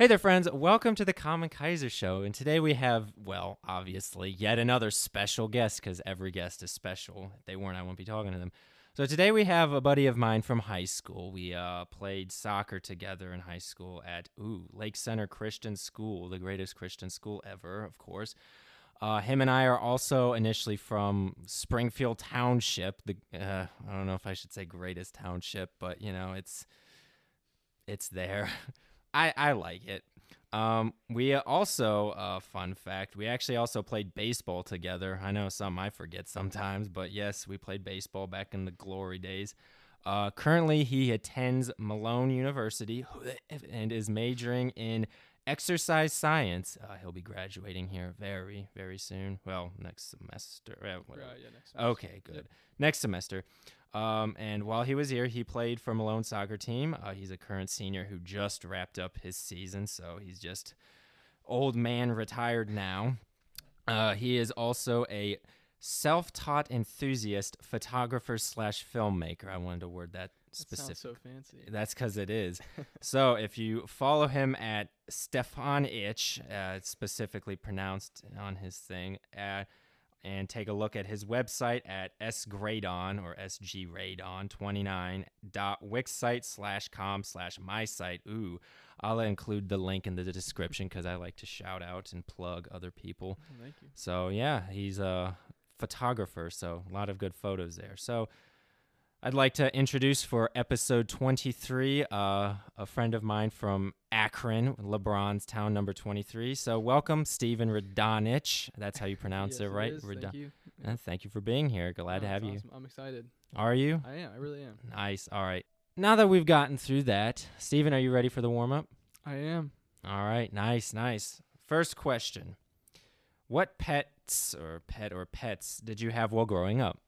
Hey there, friends. Welcome to the Common Kyser Show. And today we have, well, obviously, yet another special guest because every guest is special. If they weren't, I wouldn't be talking to them. So today we have a buddy of mine from high school. We uh, played soccer together in high school at, ooh, Lake Center Christian School, the greatest Christian school ever, of course. Uh, him and I are also initially from Springfield Township. The uh, I don't know if I should say greatest township, but you know it's it's there. I I like it. Um, we also, uh, fun fact, we actually also played baseball together. I know some I forget sometimes, but yes, we played baseball back in the glory days. Uh, currently, he attends Malone University and is majoring in exercise science. Uh, he'll be graduating here very, very soon. Well, next semester. Right, yeah, next semester. Okay, good. Next semester. Um, and while he was here, he played for Malone soccer team. Uh, he's a current senior who just wrapped up his season, so he's just old man retired now. Uh, he is also a self-taught enthusiast photographer slash filmmaker. I wanted to word that That specific. sounds so fancy. That's because it is. so if you follow him at Stefan Itch, uh, it's specifically pronounced on his thing, uh, and take a look at his website at sgradon or sgradon29.wixsite slash com slash my site. Ooh, I'll include the link in the description because I like to shout out and plug other people. Thank you. So yeah, he's a photographer, so a lot of good photos there. So I'd like to introduce for episode 23 uh, a friend of mine from Akron, LeBron's town number 23. So welcome, Stephen Radonjich. That's how you pronounce Yes, it, right? is. Radon- Thank you. Uh, thank you for being here. Glad No, to have you. awesome. I'm excited. Are you? I am. I really am. Nice. All right. Now that we've gotten through that, Stephen, are you ready for the warm up? I am. All right, nice, nice. First question What pets or pet or pets did you have while growing up?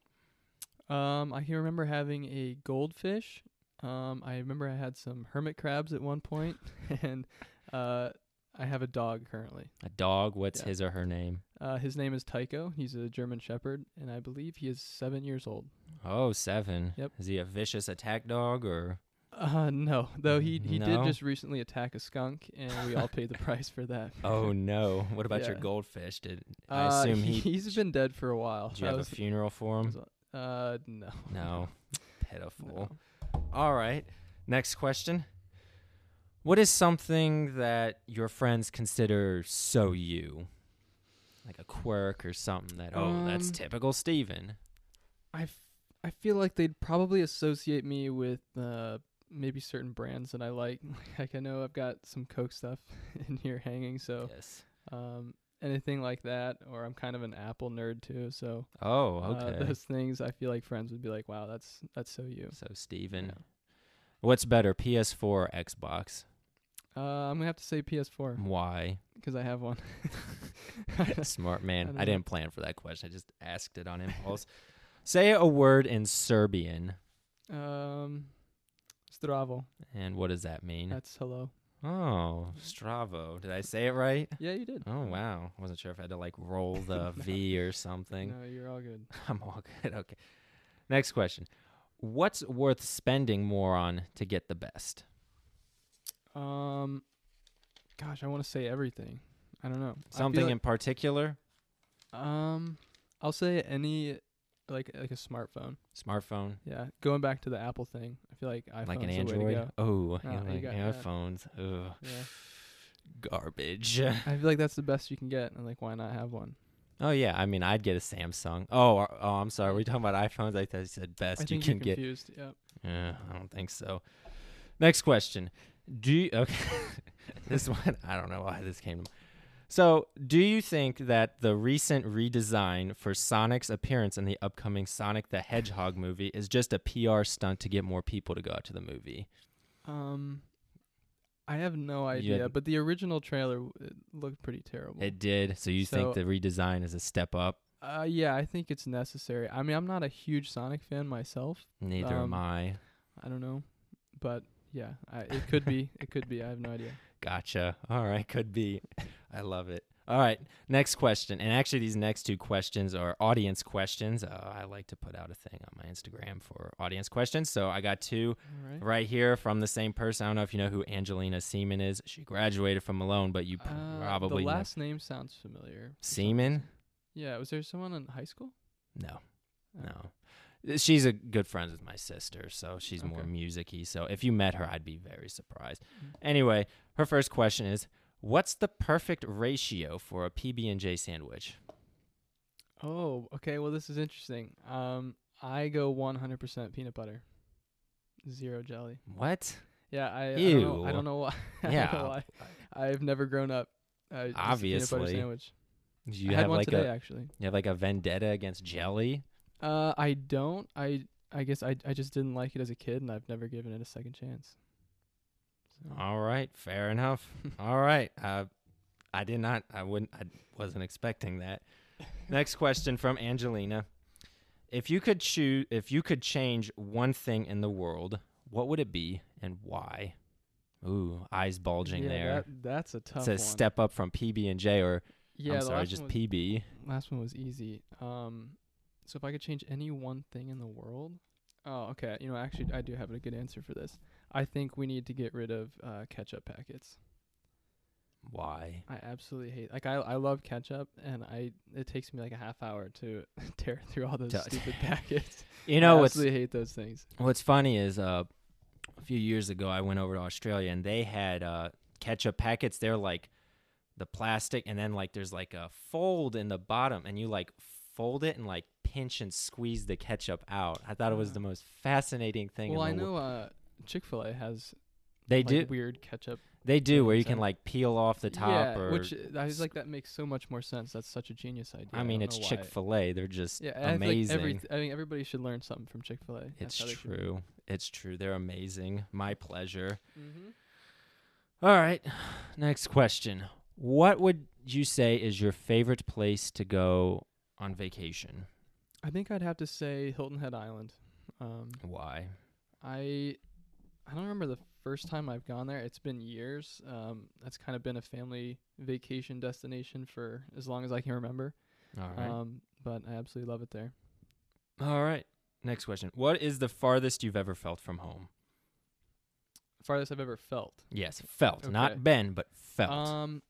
Um, I can remember having a goldfish. Um, I remember I had some hermit crabs at one point, and uh, I have a dog currently. A dog? What's Yeah. his or her name? Uh, his name is Tycho. He's a German Shepherd, and I believe he is seven years old. Oh, seven. Yep. Is he a vicious attack dog or? Uh, no, though he he No? did just recently attack a skunk, and we all paid the price for that. Oh no! What about your Yeah. goldfish? Did I Uh, assume he? he's been dead for a while. Did you That have was- a funeral for him? was- Uh, no. No. Pitiful. No. All right. Next question. What is something that your friends consider so you? Like a quirk or something that, oh, that's Um, typical Stephen. I, f- I feel like they'd probably associate me with uh, maybe certain brands that I like. like I know I've got some Coke stuff in here hanging, so Yes. um, anything like that. Or I'm kind of an Apple nerd too, so Oh, uh, okay. those things I feel like friends would be like, "Wow, that's that's so you." so, Stephen. Yeah. What's better, PS4 or Xbox? Uh, I'm gonna have to say PS4 Why? because I have one. Smart man. don't I, didn't plan for that question. I just asked it on impulse. Say a word in Serbian. um, Zdravo. And what does that mean? That's hello. Oh, Zdravo. Did I say it right? Yeah, you did. Oh, wow. I wasn't sure if I had to like roll the V or something. No, you're all good. I'm all good. Okay. Next question. What's worth spending more on to get the best? Um, gosh, I want to say everything. I don't know. I feel Something like- in particular? Um, I'll say any like like a smartphone. Smartphone? Yeah, going back to the Apple thing, I feel like iPhone's like an the way to Android? Oh, No, yeah, you like iPhones. Ugh. Yeah, Garbage. I feel like that's the best you can get, and like why not have one? Oh yeah, I mean, I'd get a Samsung. Oh, uh, oh, I'm sorry. We're we talking about iPhones. I thought you said best I you think can you're get. confused. Yeah. Yeah, I don't think so. Next question. Do you, okay? this one I don't know why this came to. m- So, do you think that the recent redesign for Sonic's appearance in the upcoming Sonic the Hedgehog movie is just a PR stunt to get more people to go out to the movie? Um, I have no idea, had- but the original trailer it looked pretty terrible. It did. So you think the redesign is a step up? uh, yeah, I think it's necessary. I mean, I'm not a huge Sonic fan myself. Neither am um, I. I don't know, but yeah, I, it could be. It could be. I have no idea. Gotcha. All right, could be. I love it. All right, next question. And actually, these next two questions are audience questions. Uh, I like to put out a thing on my Instagram for audience questions. So I got two right. right here from the same person. I don't know if you know who Angelina Seaman is. She graduated from Malone, but you Uh, probably the know- last name sounds familiar. Seaman? Yeah, was there someone in high school? No, Oh. no. She's a good friend with my sister, so she's more Okay. musicy. So if you met her, I'd be very surprised. Mm. Anyway, her first question is, "What's the perfect ratio for a PB and J sandwich?" Oh, okay. Well, this is interesting. Um, I go 100% peanut butter, zero jelly. What? Yeah, I, I don't know. I don't know why. Yeah. know why. I've never grown up. Uh, a peanut Obviously. butter sandwich. You I have had one like today, a actually. you have like a vendetta against jelly? Uh, I don't. I I guess I I just didn't like it as a kid, and I've never given it a second chance. All right, fair enough. All right. Uh, I did not. I wouldn't. I wasn't expecting that. Next question from Angelina: If you could choose, if you could change one thing in the world, what would it be and why? Ooh, eyes bulging yeah, there. That, that's a tough. It says one. step up from PB and J, or Yeah, I'm sorry, just was, PB. last one was easy. Um, so if I could change any one thing in the world, oh, okay. You know, actually, I do have a good answer for this. I think we need to get rid of uh, ketchup packets. Why? I absolutely hate. Like I, I love ketchup, and I it takes me like a half hour to tear through all those stupid packets. You know what I absolutely hate those things. What's funny is uh, a few years ago I went over to Australia and they had uh, ketchup packets. They're like the plastic, and then like there's like a fold in the bottom, and you like fold it and like pinch and squeeze the ketchup out. I thought it was the most fascinating thing. Well, I in the wo- know uh, Chick Fil A has they like, do. weird ketchup. They do where you can like peel off the top. yeah, or which uh, I was like that makes so much more sense. That's such a genius idea. I mean, don't it's. Chick Fil A. They're just Yeah, I amazing. like every I mean, everybody should learn something from Chick Fil A. it's true. It's true. They're amazing. My pleasure. Mm-hmm. All right. Next question. What would you say is your favorite place to go on vacation? I think I'd have to say Hilton Head Island. Um, Why? I I don't remember the first time I've gone there. It's been years. Um, that's kind of been a family vacation destination for as long as I can remember. All right. Um, but I absolutely love it there. All right. Next question. What is the farthest you've ever felt from home? Farthest I've ever felt. Yes, felt, Okay. not been, but felt. Um,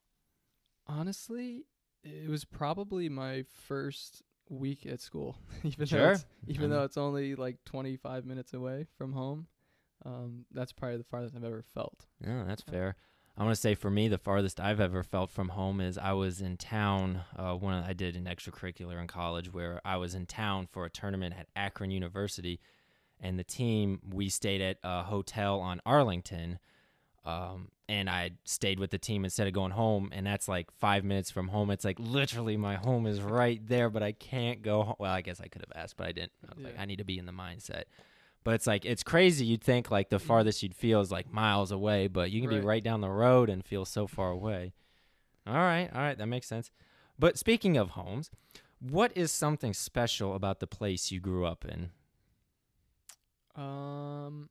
honestly, it was probably my first week at school. even Sure. though it's, even Um, though it's only like 25 minutes away from home, um, that's probably the farthest I've ever felt. Yeah, that's fair. I want to say for me, the farthest I've ever felt from home is I was in town. Uh, when I did an extracurricular in college, where I was in town for a tournament at Akron University, and the team we stayed at a hotel on Arlington, um, and I stayed with the team instead of going home, and that's like five minutes from home. It's like literally my home is right there, but I can't go. Home. Well, I guess I could have asked, but I didn't. I was like, I need to be in the mindset. But it's like it's crazy. You'd think like the farthest you'd feel is like miles away, but you can be Right. right down the road and feel so far away. All right, all right, that makes sense. But speaking of homes, what is something special about the place you grew up in? Um,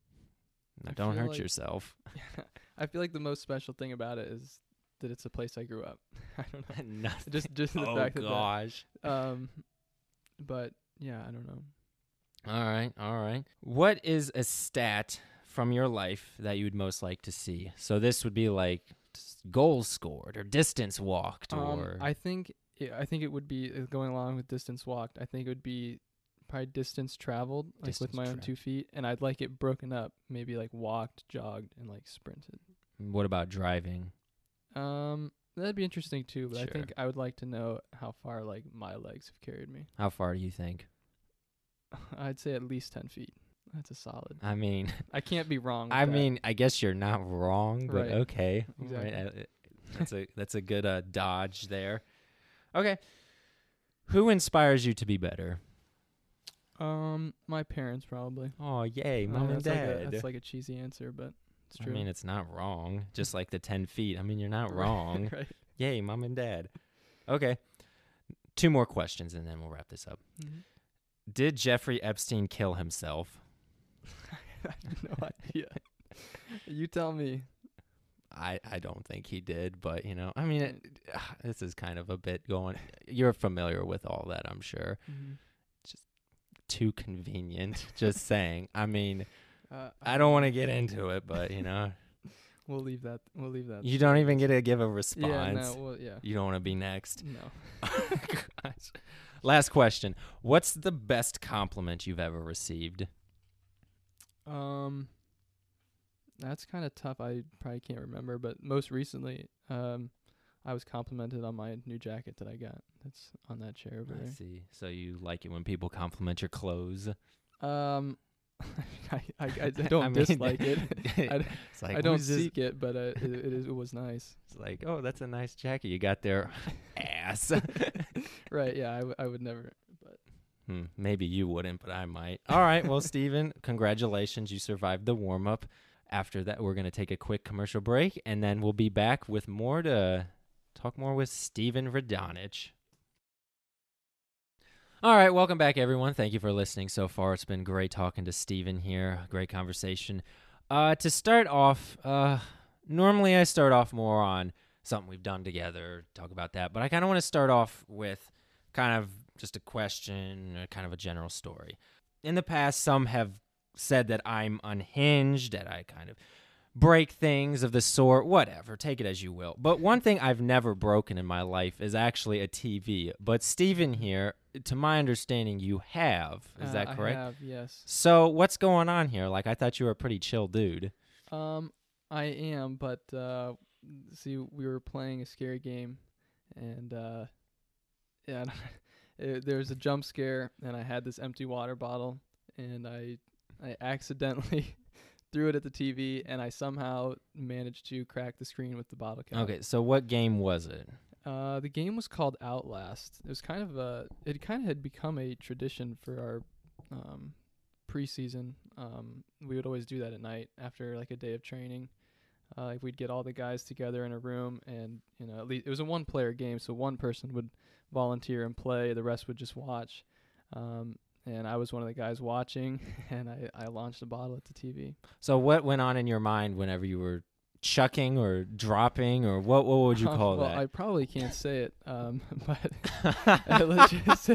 Now, don't hurt like- yourself. I feel like the most special thing about it is that it's a place I grew up. I don't know. Nothing. Just just the oh fact that gosh. that. Um, but yeah, I don't know. All right, all right. What is a stat from your life that you would most like to see? So this would be like goals scored or distance walked Um, or I think I think it would be uh, going along with distance walked. I think it would be probably distance traveled, like with Distance my own two feet, and I'd like it broken up, maybe like walked, jogged, and like sprinted. what about driving? Um, that'd be interesting too. But I think I would like to know how far like my legs have carried me. How far do you think? I'd say at least ten feet. That's a solid. I mean, I can't be wrong. I that. mean, I guess you're not wrong, but Right. okay. Exactly. uh, uh, That's a that's a good uh, dodge there. Okay. Who inspires you to be better? um, my parents probably. Oh, yay, mom and that's like a- dad. that's like a cheesy answer, but it's true. I mean, it's not wrong. Just like the 10 feet. I mean, you're not wrong. right. Yay, mom and dad. Okay. Two more questions and then we'll wrap this up. Mhm. Did Jeffrey Epstein kill himself? I have no idea. you tell me. I I don't think he did, but you know, I mean, it, this is kind of a bit going. You're familiar with all that, I'm sure. Mhm. Too convenient. just saying. I mean, Uh, I don't want to get into it, but you know, We'll leave that. We'll leave that. you don't even get to give a response. Yeah. No. Well. Yeah. You don't want to be next. No. Gosh. Last question. What's the best compliment you've ever received? Um, that's kind of tough. I probably can't remember, but most recently, um, I was complimented on my new jacket that I got. That's on that chair over I there. see. So you like it when people compliment your clothes? Um, I, I, I don't I mean, dislike it. I, it's like I don't who's this- seek it, but uh, it, it is. It was nice. It's like, oh, that's a nice jacket you got there. Ass. Right? Yeah. I, w- I would never. But Hmm, maybe you wouldn't, but I might. All right. Well, Stephen, congratulations. You survived the warm up. After that, we're going to take a quick commercial break, and then we'll be back with more to talk more with Stephen Radonjich. All right. Welcome back, everyone. Thank you for listening so far. It's been great talking to Stephen here. Great conversation. Uh, to start off, uh, normally I start off more on something we've done together, talk about that, but I kind of want to start off with kind of just a question or kind of a general story. In the past, some have said that I'm unhinged, that I kind of break things of the sort, whatever, take it as you will. But one thing I've never broken in my life is actually a TV. But Stephen here, to my understanding, you have. Is uh, that I correct? have, yes. So what's going on here? Like I thought you were a pretty chill dude. Um, I am, but uh, see, we were playing a scary game, and uh, yeah, it, there was a jump scare, and I had this empty water bottle, and I I accidentally threw it at the TV, and I somehow managed to crack the screen with the bottle cap. Okay, so what game was it? Uh, the game was called Outlast. It was kind of a. It kind of had become a tradition for our um, preseason. Um, we would always do that at night after like a day of training. Uh, we'd get all the guys together in a room, and you know, at least it was a one-player game, so one person would volunteer and play. The rest would just watch. Um, and I was one of the guys watching, and I, I launched a bottle at the TV. So what went on in your mind whenever you were chucking or dropping or what what would you call well, that? I probably can't say it, um, but let's just say,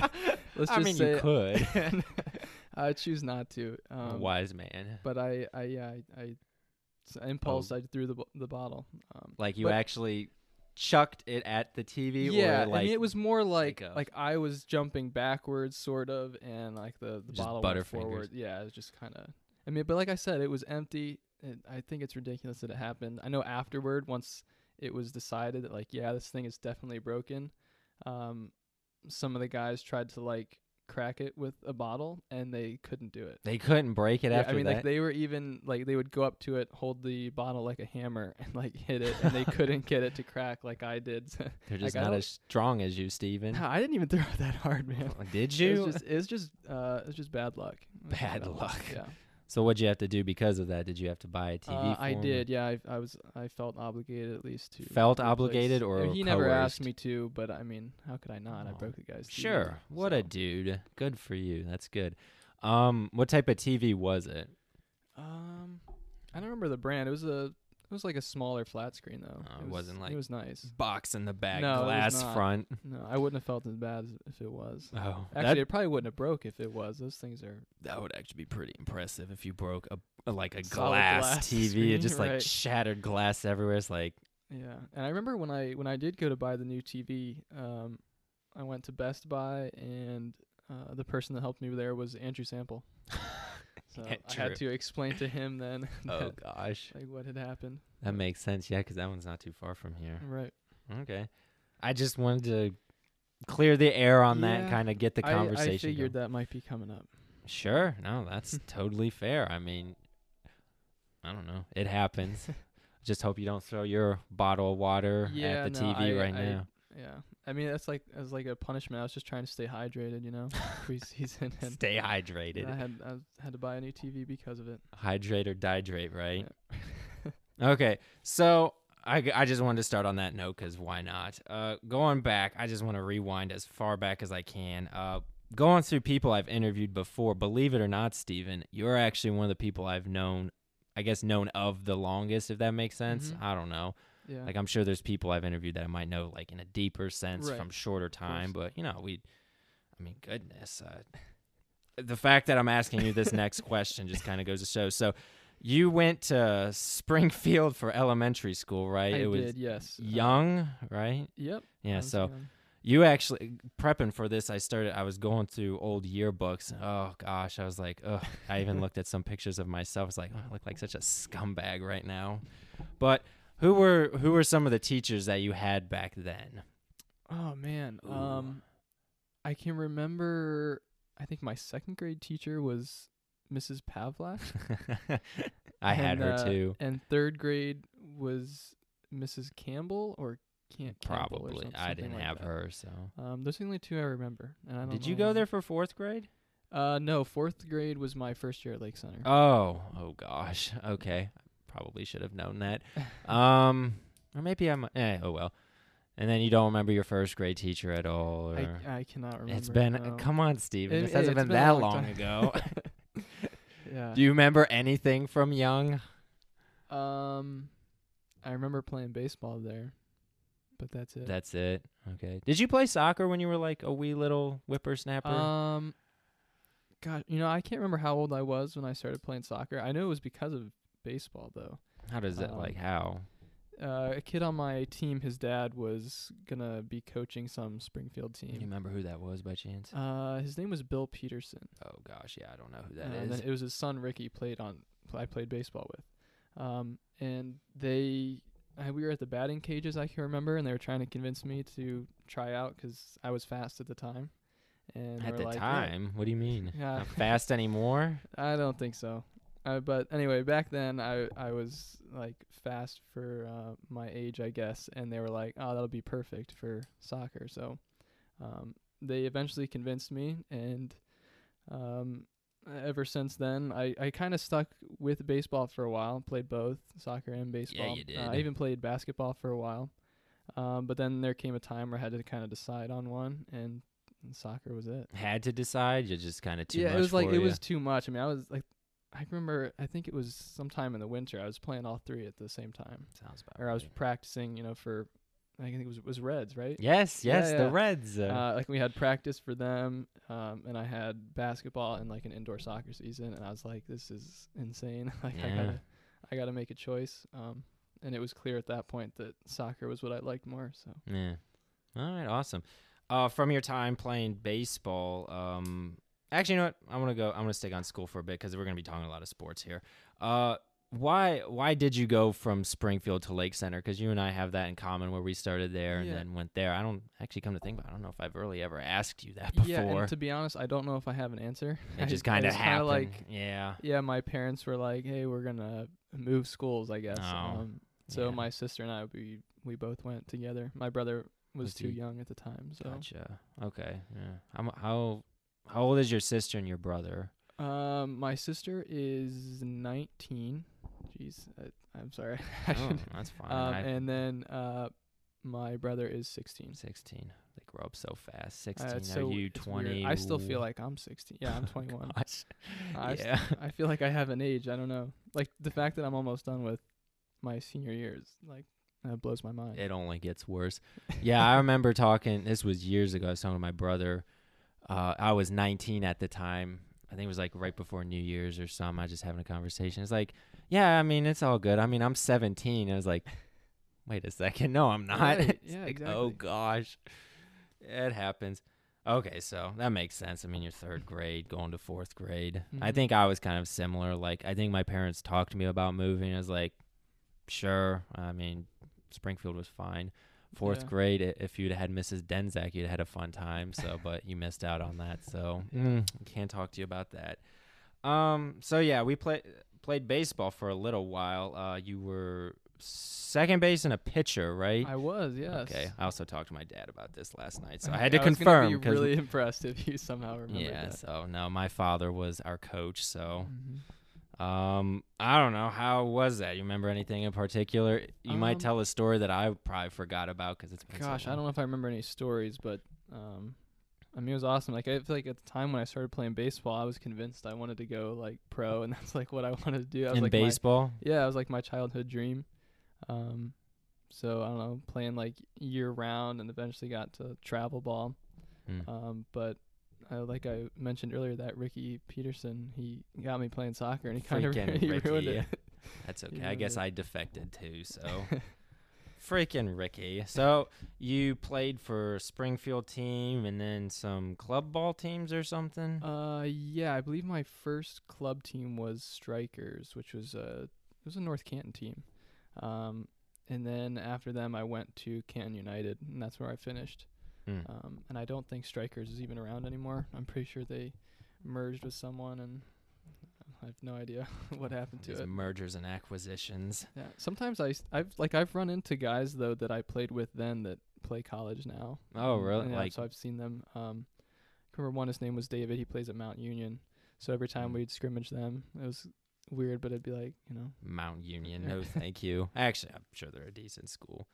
let's I just mean, say you could. I choose not to. Um, Wise man. But I, I, yeah, I, I impulse. I threw the the bottle. Um, Like you actually chucked it at the TV yeah, or like I mean, it was more like like I was jumping backwards, sort of, and like the, the bottle went forward. Yeah, it was just kind of. I mean, but like I said, it was empty. And I think it's ridiculous that it happened. I know afterward, once it was decided that like, yeah, this thing is definitely broken. Um, some of the guys tried to like crack it with a bottle, and they couldn't do it. they couldn't break it Yeah, after I mean, that. like they were even like they would go up to it, hold the bottle like a hammer, and like hit it, and they couldn't get it to crack like I did. They're just I not as strong as you, Stephen. no, I didn't even throw it that hard, man. Did It you? was just, it was just, uh, it was just bad luck. Just Bad luck. Yeah. So what'd you have to do because of that? Did you have to buy a TV? Uh, for I did. Yeah, I, I was. I felt obligated at least to. Felt obligated or he never asked me to, but I mean, how could I not? I Oh, broke the guy's. TV, Sure. What a dude. Good for you. That's good. Um, what type of TV was it? Um, I don't remember the brand. It was a. It was like a smaller flat screen though. Oh, it was, wasn't like- It was nice. Box in the back, No, it was glass not. front. No, I wouldn't have felt as bad as if it was. Oh, Actually, that, it probably wouldn't have broke if it was. Those things are. that would actually be pretty impressive if you broke a, a- like a Solid glass, glass TV, screen, it just like right. shattered glass everywhere. It's like Yeah, and I remember when I when I did go to buy the new TV, um, I went to Best Buy, and uh, the person that helped me there was Andrew Sample. So Yeah, I had to explain to him then oh that, gosh, like what had happened. that makes sense. Yeah, because that one's not too far from here. Right. Okay, I just wanted to clear the air on that, Yeah, kind of get the I, conversation. I figured going. that might be coming up. Sure. No, that's totally fair. I mean, I don't know. It happens. Just hope you don't throw your bottle of water Yeah, at the no, TV I- right I- now. Yeah, I mean that's like as like a punishment. I was just trying to stay hydrated, you know, preseason, and Stay hydrated. I had I had to buy a new TV because of it. Hydrate or dihydrate, right? Yeah. Okay. So I I just wanted to start on that note because why not? Uh, going back, I just want to rewind as far back as I can. Uh, going through people I've interviewed before, believe it or not, Stephen, you're actually one of the people I've known I guess known of the longest, if that makes sense. Mhm. I don't know. Yeah. Like I'm sure there's people I've interviewed that I might know like in a deeper sense Right. from shorter time, but you know, we I mean, goodness. Uh, the fact that I'm asking you this next question just kind of goes to show. So, you went to Springfield for elementary school, right? I it was did, yes. Uh, young, right? yep. Yeah, so young. you actually prepping for this. I started. I was going through old yearbooks. Oh gosh, I was like, ugh. I even looked at some pictures of myself. I was like, oh, I look like such a scumbag right now. But who were who were some of the teachers that you had back then? Oh man. Ooh. Um I can remember I think my second grade teacher was Mrs. Pavlak. I had her uh, too. And third grade was Mrs. Campbell or can't Probably. I didn't have her. So, Um, those are the only two I remember. And I don't did you go there for fourth grade? Uh, no. Fourth grade was my first year at Lake Center. Oh, oh gosh. Okay, probably should have known that. Um, or maybe I'm. Eh, oh well. And then you don't remember your first grade teacher at all, or I, I cannot remember. it's been. no. Come on, Stephen. It- this hasn't been, been that long long ago. yeah. Do you remember anything from young? um, I remember playing baseball there, but that's it. That's it. Okay. Did you play soccer when you were like a wee little whippersnapper? Um, God, you know, I can't remember how old I was when I started playing soccer. I know it was because of baseball, though. how does that um, like how? Uh, a kid on my team, his dad was gonna be coaching some Springfield team. Do you remember who that was by chance? Uh, his name was Bill Peterson. oh gosh, yeah, I don't know who that uh, and is. then it was his son Ricky played on. I played baseball with. Um, and they, I, we were at the batting cages. I can remember, and they were trying to convince me to try out because I was fast at the time. And At the like, time, what do you mean? Yeah. Fast anymore? I don't think so. Uh, but anyway, back then I I was like fast for uh, my age, I guess, and they were like, "Oh, that'll be perfect for soccer." So um, they eventually convinced me, and um, ever since then, I I kind of stuck with baseball for a while. Played both soccer and baseball. Yeah, you Uh, I even played basketball for a while. Um, but then there came a time where I had to kind of decide on one, and, soccer was it Had to decide? You're just kind of too yeah, it was like it was too much. I mean, I was like, I remember, I think it was sometime in the winter. I was playing all three at the same time, Sounds about or I was right. practicing, you know, for I think it was was Reds, right? Yes, Yeah, yes, the. Reds. Uh, Uh, like we had practice for them, um, and I had basketball and like an indoor soccer season, and I was like, this is insane. like I gotta, I gotta make a choice. Um, and it was clear at that point that soccer was what I liked more. So yeah. All right, awesome. Uh, from your time playing baseball, um, actually, you know what? I'm gonna go. I'm gonna stick on school for a bit because we're gonna be talking a lot of sports here. Uh, why why did you go from Springfield to Lake Center? Because you and I have that in common, where we started there and Yeah. then went there. I don't actually come to think about. it, I don't know if I've really ever asked you that before. yeah, and to be honest, I don't know if I have an answer. it I- just kind of happened. like yeah. yeah, my parents were like, "Hey, we're gonna move schools, I guess." Oh, um, so yeah. my sister and I, we we both went together. My brother was, Was too young at the time, so Gotcha. Okay. Yeah. How how how old is your sister and your brother? um, my sister is 19. Jeez, I, I'm sorry. Oh, that's fine. um, I, and then uh, my brother is 16. 16. They grow up so fast. Uh, 16. it's Are so- you 20? I still feel like I'm 16. Yeah, I'm 21. Gosh. I s- yeah. I feel like I have an age. I don't know. Like the fact that I'm almost done with my senior years, like that blows my mind. It only gets worse. Yeah, I remember talking. This was years ago. I was talking to my brother. Uh, I was 19 at the time. I think it was like right before New Year's or something. I was just having a conversation. It's like, yeah, I mean, it's all good. I mean, I'm 17. I was like, wait a second. No, I'm not. Right, yeah, like, Oh gosh, it happens. Okay, so that makes sense. I mean, you're third grade going to fourth grade. I Mhm. think I was kind of similar. Like, I think my parents talked to me about moving. I was like, sure. I mean, Springfield was fine. Fourth Yeah. grade, if you'd had Mrs. Denzak, you'd had a fun time. So, but you missed out on that. So, mm, can't talk to you about that. Um. So yeah, we played played baseball for a little while. Uh, you were second base and a pitcher, right? I was, yes. Okay. I also talked to my dad about this last night, so I had to was gonna confirm. Be 'cause- really impressed if you somehow remember yeah. that. So no, my father was our coach. So Mhm. Um, I don't know how was that. You remember anything in particular? You might Um, tell a story that I probably forgot about because it's been so Gosh, I don't know if I remember any stories, but um, I mean, it was awesome. Like I feel like at the time when I started playing baseball, I was convinced I wanted to go like pro, and that's like what I wanted to do. I was In like my- baseball? yeah, it was like my childhood dream. Um, so I don't know, playing like year round, and eventually got to travel ball. Hmm. Um, but uh, like I mentioned earlier, that Ricky Peterson, he got me playing soccer, and he kind of he ruined Ricky. it. That's okay. I guess remember. I defected too, so freaking Ricky. So you played for Springfield team and then some club ball teams or something? Uh, yeah, I believe my first club team was Strikers, which was a it was a North Canton team. Um, and then after them, I went to Canton United, and that's where I finished. Hmm. Um, and I don't think Strikers is even around anymore. I'm pretty sure they merged with someone, and I have no idea what happened to These it. mergers and acquisitions. Yeah. Sometimes I, I've like I've run into guys though that I played with then that play college now. Oh, Um, really? Yeah, Like- so I've seen them. Um, I remember one. His name was David. He plays at Mount Union. So every time Mm. we'd scrimmage them, it was weird, but it'd be like you know. Mount Union. No, thank you. Actually, I'm sure they're a decent school.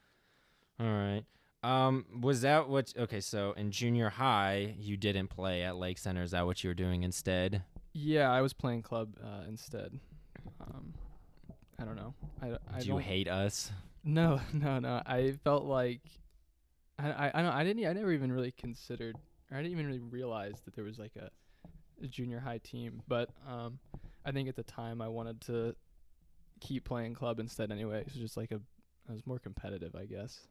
All right. Um, was that what? Okay, so in junior high, you didn't play at Lake Center. Is that what you were doing instead? Yeah, I was playing club uh, instead. Um, I don't know. I, I Do you hate us? No, no, no. I felt like I I I, don't, I didn't I never even really considered or I didn't even really realize that there was like a, a junior high team, but um I think at the time I wanted to keep playing club instead anyway. It was just like a I was more competitive, I guess.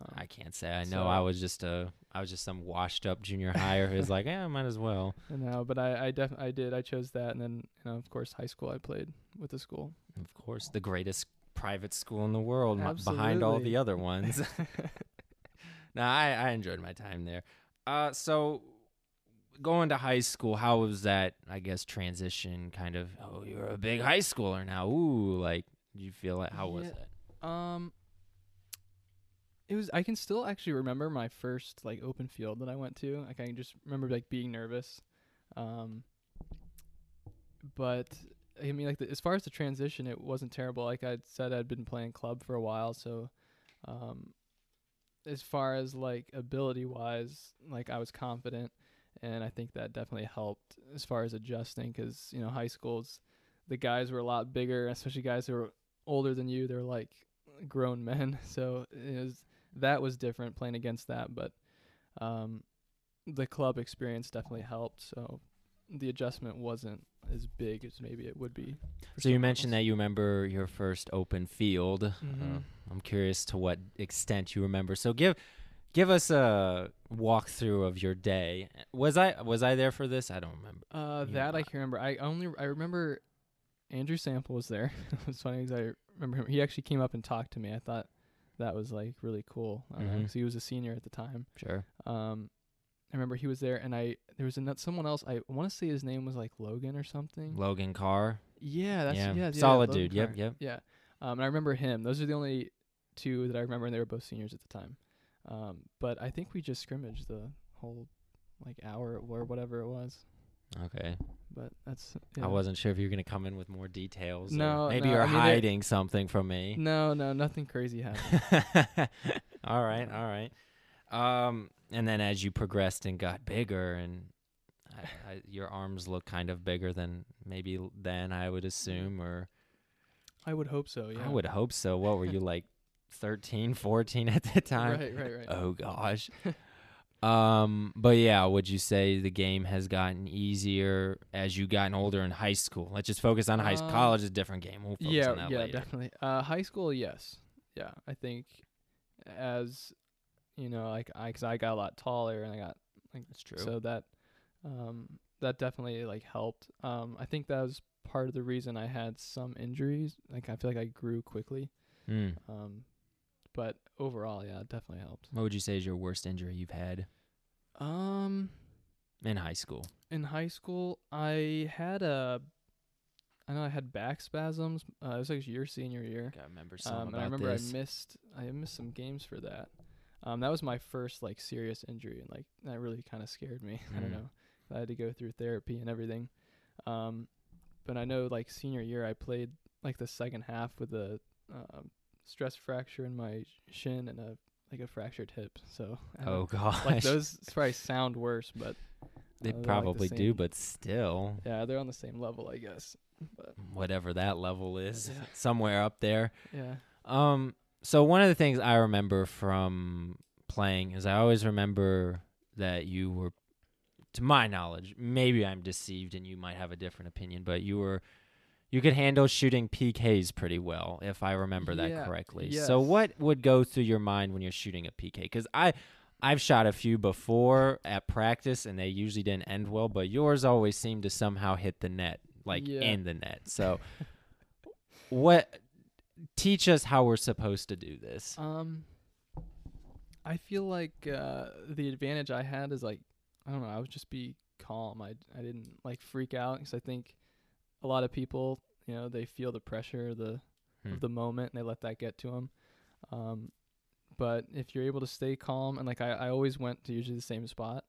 Um, I can't say I know. so- I was just a, I was just some washed up junior higher who's like, yeah, I might as well. no, but I I def I did I chose that, and then you know of course high school I played with the school. Of course, the greatest private school in the world, mi- behind all the other ones. no, I, I enjoyed my time there. Uh, so going to high school, how was that? I guess transition, kind of. Oh, you're a big high schooler now. Ooh, like, did you feel it? How was it? Um, it was. I can still actually remember my first like open field that I went to. Like I can just remember like being nervous. Um, but I mean, like the, as far as the transition, it wasn't terrible. Like I said, I'd been playing club for a while, so um, as far as like ability wise, like I was confident, and I think that definitely helped as far as adjusting because you know high schools, the guys were a lot bigger, especially guys who were older than you. They're like grown men, so it was that was different playing against that, but um, the club experience definitely helped. So the adjustment wasn't as big as maybe it would be. So you mentioned else. that you remember your first open field. Uh, Mhm. I'm curious to what extent you remember. So give give us a walkthrough of your day. Was I was I there for this? I don't remember. Uh, You that I can remember. I only I remember Andrew Sample was there. it's funny because I remember him. He actually came up and talked to me. I thought that was like really cool because Mhm. he was a senior at the time. Sure. Um, I remember he was there, and I there was another someone else. I want to say his name was like Logan or something. Logan Carr. yeah, that's yeah. yeah, yeah, Solid Logan dude. Yep, yep. Yeah. Um, and I remember him. Those are the only two that I remember, and they were both seniors at the time. Um, but I think we just scrimmaged the whole like hour or whatever it was. Okay. But that's I wasn't sure if you were gonna come in with more details. No, maybe no, you're I mean, hiding something from me. No, no, nothing crazy happened. all right, all right. Um, and then as you progressed and got bigger, and I, I, your arms look kind of bigger than maybe then I would assume, or I would hope so. Yeah. I would hope so. What were you like, 13, 14 at the time? Right, right, right. Oh gosh. um, but yeah, would you say the game has gotten easier as you gotten older in high school? Let's just focus on high school. Um, College is a different game. We'll focus yeah, on that yeah, later. definitely. Uh, high school, yes, yeah. I think as you know, like I, cause I got a lot taller and I got like That's true. so that um that definitely like helped. Um, I think that was part of the reason I had some injuries. Like I feel like I grew quickly. Hmm. Um, but overall, yeah, it definitely helped. What would you say is your worst injury you've had Um, in high school? in high school, I had a. I know I had back spasms. Uh, it was like your senior year. I remember some Um, and about I remember this. I missed I missed some games for that. Um, that was my first like serious injury, and like that really kind of scared me. I don't Mm. know. I had to go through therapy and everything. Um, but I know like senior year, I played like the second half with a um, stress fracture in my shin and a like a fractured hip. So Oh don't- like those probably sound worse, but they uh, they're like the probably do, but still, yeah, they're on the same level, I guess. But whatever that level is, Yeah. somewhere up there. yeah, Um, so one of the things I remember from playing is I always remember that you were, to my knowledge, maybe I'm deceived and you might have a different opinion, but you were, you could handle shooting PKs pretty well, if I remember that Yeah, correctly. So what would go through your mind when you're shooting a PK? Because I, I've shot a few before at practice and they usually didn't end well, but yours always seemed to somehow hit the net, like Yeah. in the net. So, what? Teach us how we're supposed to do this. Um, I feel like uh, the advantage I had is like I don't know. I would just be calm. I I didn't like freak out because I think a lot of people, you know, they feel the pressure the Hmm. of the moment and they let that get to them. Um, but if you're able to stay calm and like I, I always went to usually the same spot.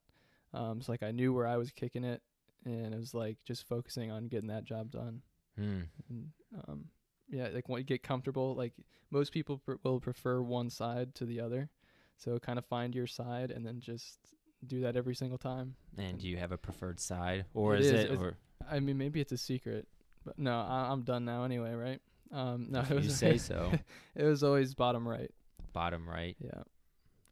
Um, so like I knew where I was kicking it, and it was like just focusing on getting that job done. Hmm. And um, yeah, like when you get comfortable, like most people pr- will prefer one side to the other. So kind of find your side and then just do that every single time. And do you have a preferred side, or It is, is, it? Or I mean, maybe it's a secret, but no, I, I'm done now anyway, right? Um, no, if it you say so. it was always bottom right. bottom right. Yeah.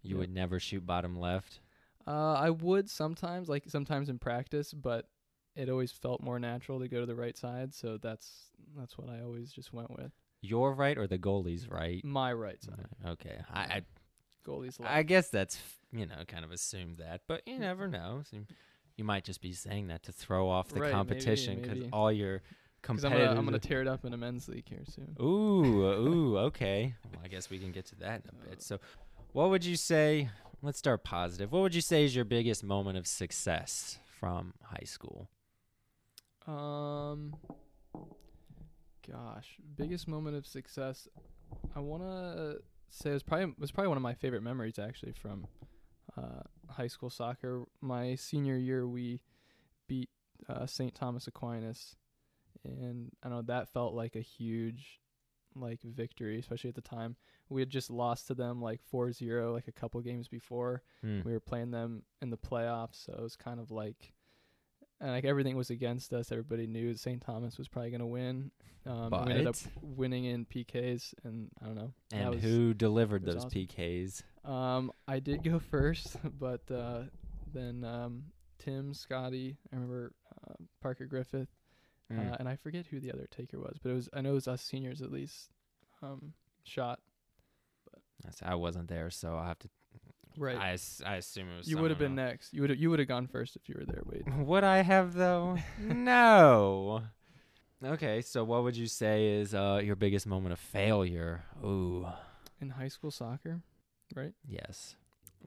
You Yeah. would never shoot bottom left. Uh, I would sometimes, like sometimes in practice, but it always felt more natural to go to the right side. So that's that's what I always just went with. Your right or the goalie's right? My right side, Okay. I, I goalie's left. I guess that's you know kind of assumed that, but you never know. So you might just be saying that to throw off the Right, competition because all your 'Cause I'm competitors. gonna, I'm gonna tear it up in a men's league here soon. Ooh, ooh, okay. Well, I guess we can get to that in a bit. So, what would you say? Let's start positive. What would you say is your biggest moment of success from high school? Um, gosh, biggest moment of success. I wanna say it was probably it was probably one of my favorite memories actually from uh, high school soccer. My senior year, we beat uh, St. Thomas Aquinas, and I know that felt like a huge like victory, especially at the time. We had just lost to them like 4-0 like a couple games before Hmm. we were playing them in the playoffs, so it was kind of like, and like everything was against us. Everybody knew St. Thomas was probably gonna win. Um, and we ended up winning in PKs, and I don't know. And was- who delivered those awesome. PKs? Um, I did go first, but uh, then um, Tim, Scotty, I remember uh, Parker Griffith, Hmm. uh, and I forget who the other taker was, but it was I know it was us seniors at least. Um, shot That's- I wasn't there, so I have to. Right. I, as- I assume it was. you would have been someone next. You would you would have gone first if you were there, Wade. else. Would I have though? no. Okay, so what would you say is uh, your biggest moment of failure? Ooh, In high school soccer, right? yes.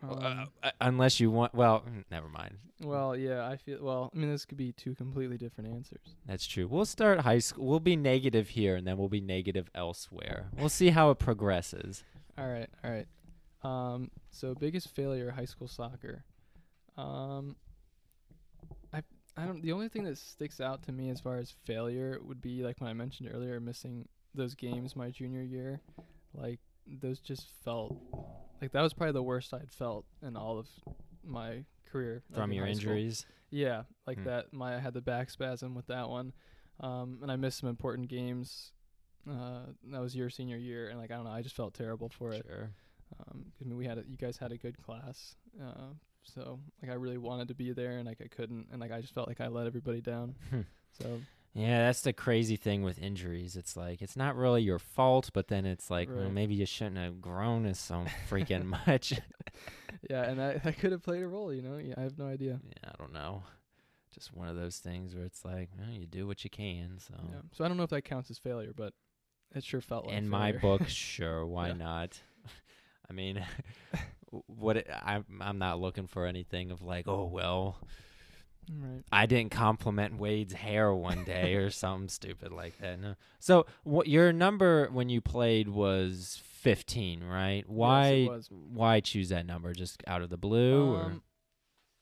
Um, Uh, uh, unless you want. Well, mm, never mind. Well, yeah, I feel. Well, I mean, this could be two completely different answers. That's true. We'll start high school. We'll be negative here, and then we'll be negative elsewhere. We'll see how it progresses. All right, all right. Um, so biggest failure high school soccer. Um, I I don't. The only thing that sticks out to me as far as failure would be like when I mentioned earlier, missing those games my junior year. Like those just felt like that was probably the worst I'd felt in all of my career From your injuries, Yeah, like Hmm. that. My I had the back spasm with that one, um, and I missed some important games. Uh, that was your senior year, and like I don't know, I just felt terrible for it. Um, I mean, we had a, you guys had a good class, uh, so like I really wanted to be there, and like I couldn't, and like I just felt like I let everybody down. So Yeah, that's the crazy thing with injuries. It's like it's not really your fault, but then it's like, well, maybe you shouldn't have grown as so freaking much. yeah, and I, that could have played a role, you know. Yeah, I have no idea. yeah, I don't know. Just one of those things where it's like, well, you do what you can. So, Yeah. So I don't know if that counts as failure, but it sure felt like in my book, sure, why Yeah. not? I mean, what it, I'm I'm not looking for anything of like, oh well, right. I didn't compliment Wade's hair one day or something stupid like that. No. So what your number when you played was 15, right? Why was. why choose that number just out of the blue or Um,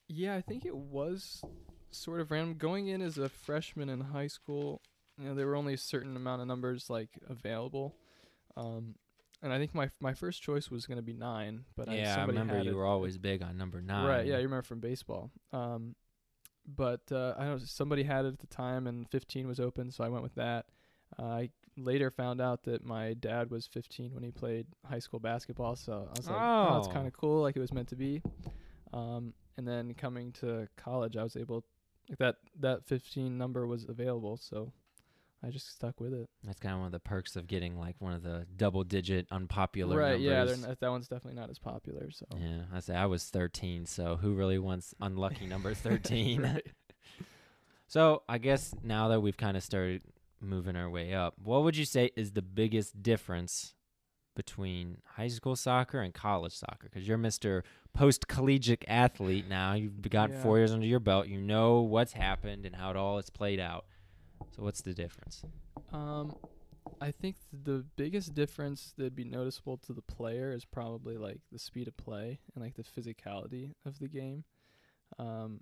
yeah, I think it was sort of random. Going in as a freshman in high school, you know, there were only a certain amount of numbers like available, um, and I think my my first choice was gonna be nine, but I, yeah, I somebody remember you it- were always big on number nine. Right. Yeah, you remember from baseball. Um, but uh, I don't. know, Somebody had it at the time, and 15 was open, so I went with that. Uh, I later found out that my dad was 15 when he played high school basketball, so I was like, "Oh, that's Oh. kind of cool." Like it was meant to be. Um, and then coming to college, I was able like that that 15 number was available, so I just stuck with it. That's kind of one of the perks of getting like one of the double-digit unpopular right? Yeah, numbers. they're not, that one's definitely not as popular. So Yeah, I say I was 13, so who really wants unlucky number 13? So I guess now that we've kind of started moving our way up, what would you say is the biggest difference between high school soccer and college soccer? Because you're Mr. Post Collegiate athlete now. You've got Yeah. four years under your belt. You know what's happened and how it all is played out. So what's the difference? Um, I think th- the biggest difference that'd be noticeable to the player is probably like the speed of play and like the physicality of the game. Um,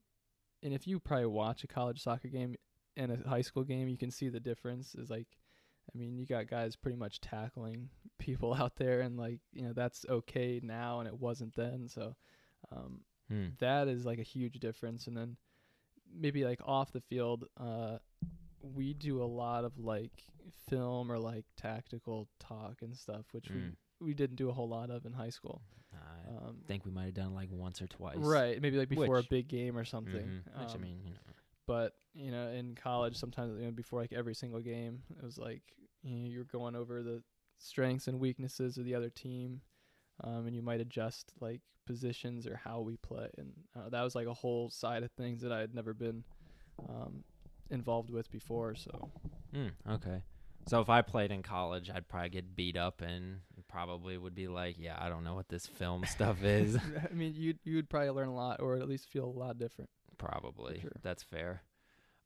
and if you probably watch a college soccer game and a high school game, you can see the difference. Is like, I mean, you got guys pretty much tackling people out there, and like you know that's okay now, and it wasn't then. So, um, Hmm. that is like a huge difference and then maybe like off the field uh we do a lot of like film or like tactical talk and stuff which Mm. we we didn't do a whole lot of in high school I um think we might have done like once or twice. right maybe like before Which- a big game or something Mhm. Which I Um, mean, you know, but you know in college sometimes you know before like every single game it was like you know, you're going over the strengths and weaknesses of the other team um, and you might adjust like positions or how we play and uh, that was like a whole side of things that i had never been um, involved with before so Mm, okay. So if I played in college, I'd probably get beat up and probably would be like, yeah, I don't know what this film stuff is. i mean you'd, you'd probably learn a lot or at least feel a lot different probably. sure. That's fair.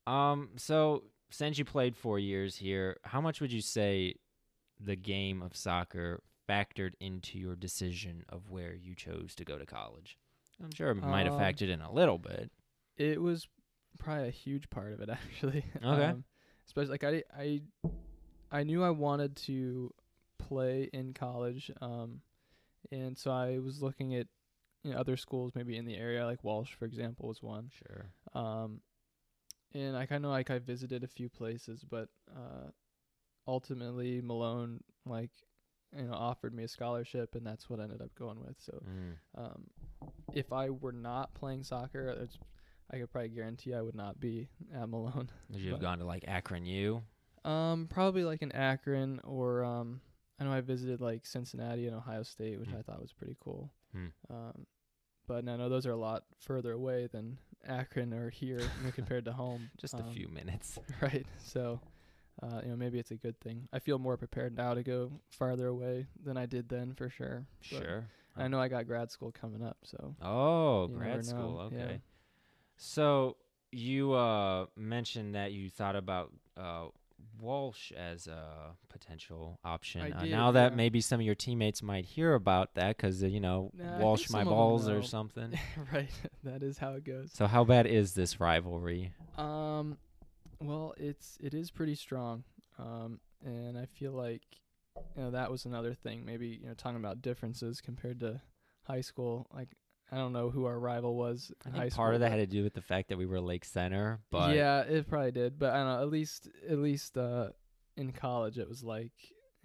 Um so since you played 4 years here, how much would you say the game of soccer factored into your decision of where you chose to go to college? I'm sure it might have Um, factored in a little bit. it was probably a huge part of it actually. Okay. um, especially like I I I knew I wanted to play in college, um, and so I was looking at you know, other schools maybe in the area, like Walsh, for example, was one. Sure. Um, and I kind of like I visited a few places, but uh, ultimately Malone like you know offered me a scholarship, and that's what I ended up going with. So Mm. um, if I were not playing soccer, it's, I could probably guarantee I would not be at Malone. Would you have gone to like Akron U? Um, probably like in Akron or um, I know I visited like Cincinnati and Ohio State, which Hmm. I thought was pretty cool. Hmm. Um, but I know those are a lot further away than Akron or here compared to home. Just a Um, few minutes. right? So, uh, you know, maybe it's a good thing. I feel more prepared now to go farther away than I did then, for sure. But Sure. I know I got grad school coming up, so Oh, grad school. know, Okay. yeah. So you uh mentioned that you thought about uh Walsh as a potential option. Uh, did, now that yeah. maybe some of your teammates might hear about that because uh, you know Nah, Walsh my some of 'em balls or something. right, that is how it goes. so how bad is this rivalry? Um, well, it's it is pretty strong. Um, and I feel like you know that was another thing. Maybe you know talking about differences compared to high school. Like I don't know who our rival was I think part of that had to do with the fact that we were Lake Center, but yeah, it probably did. But I don't know. At least at least uh, in college, it was like.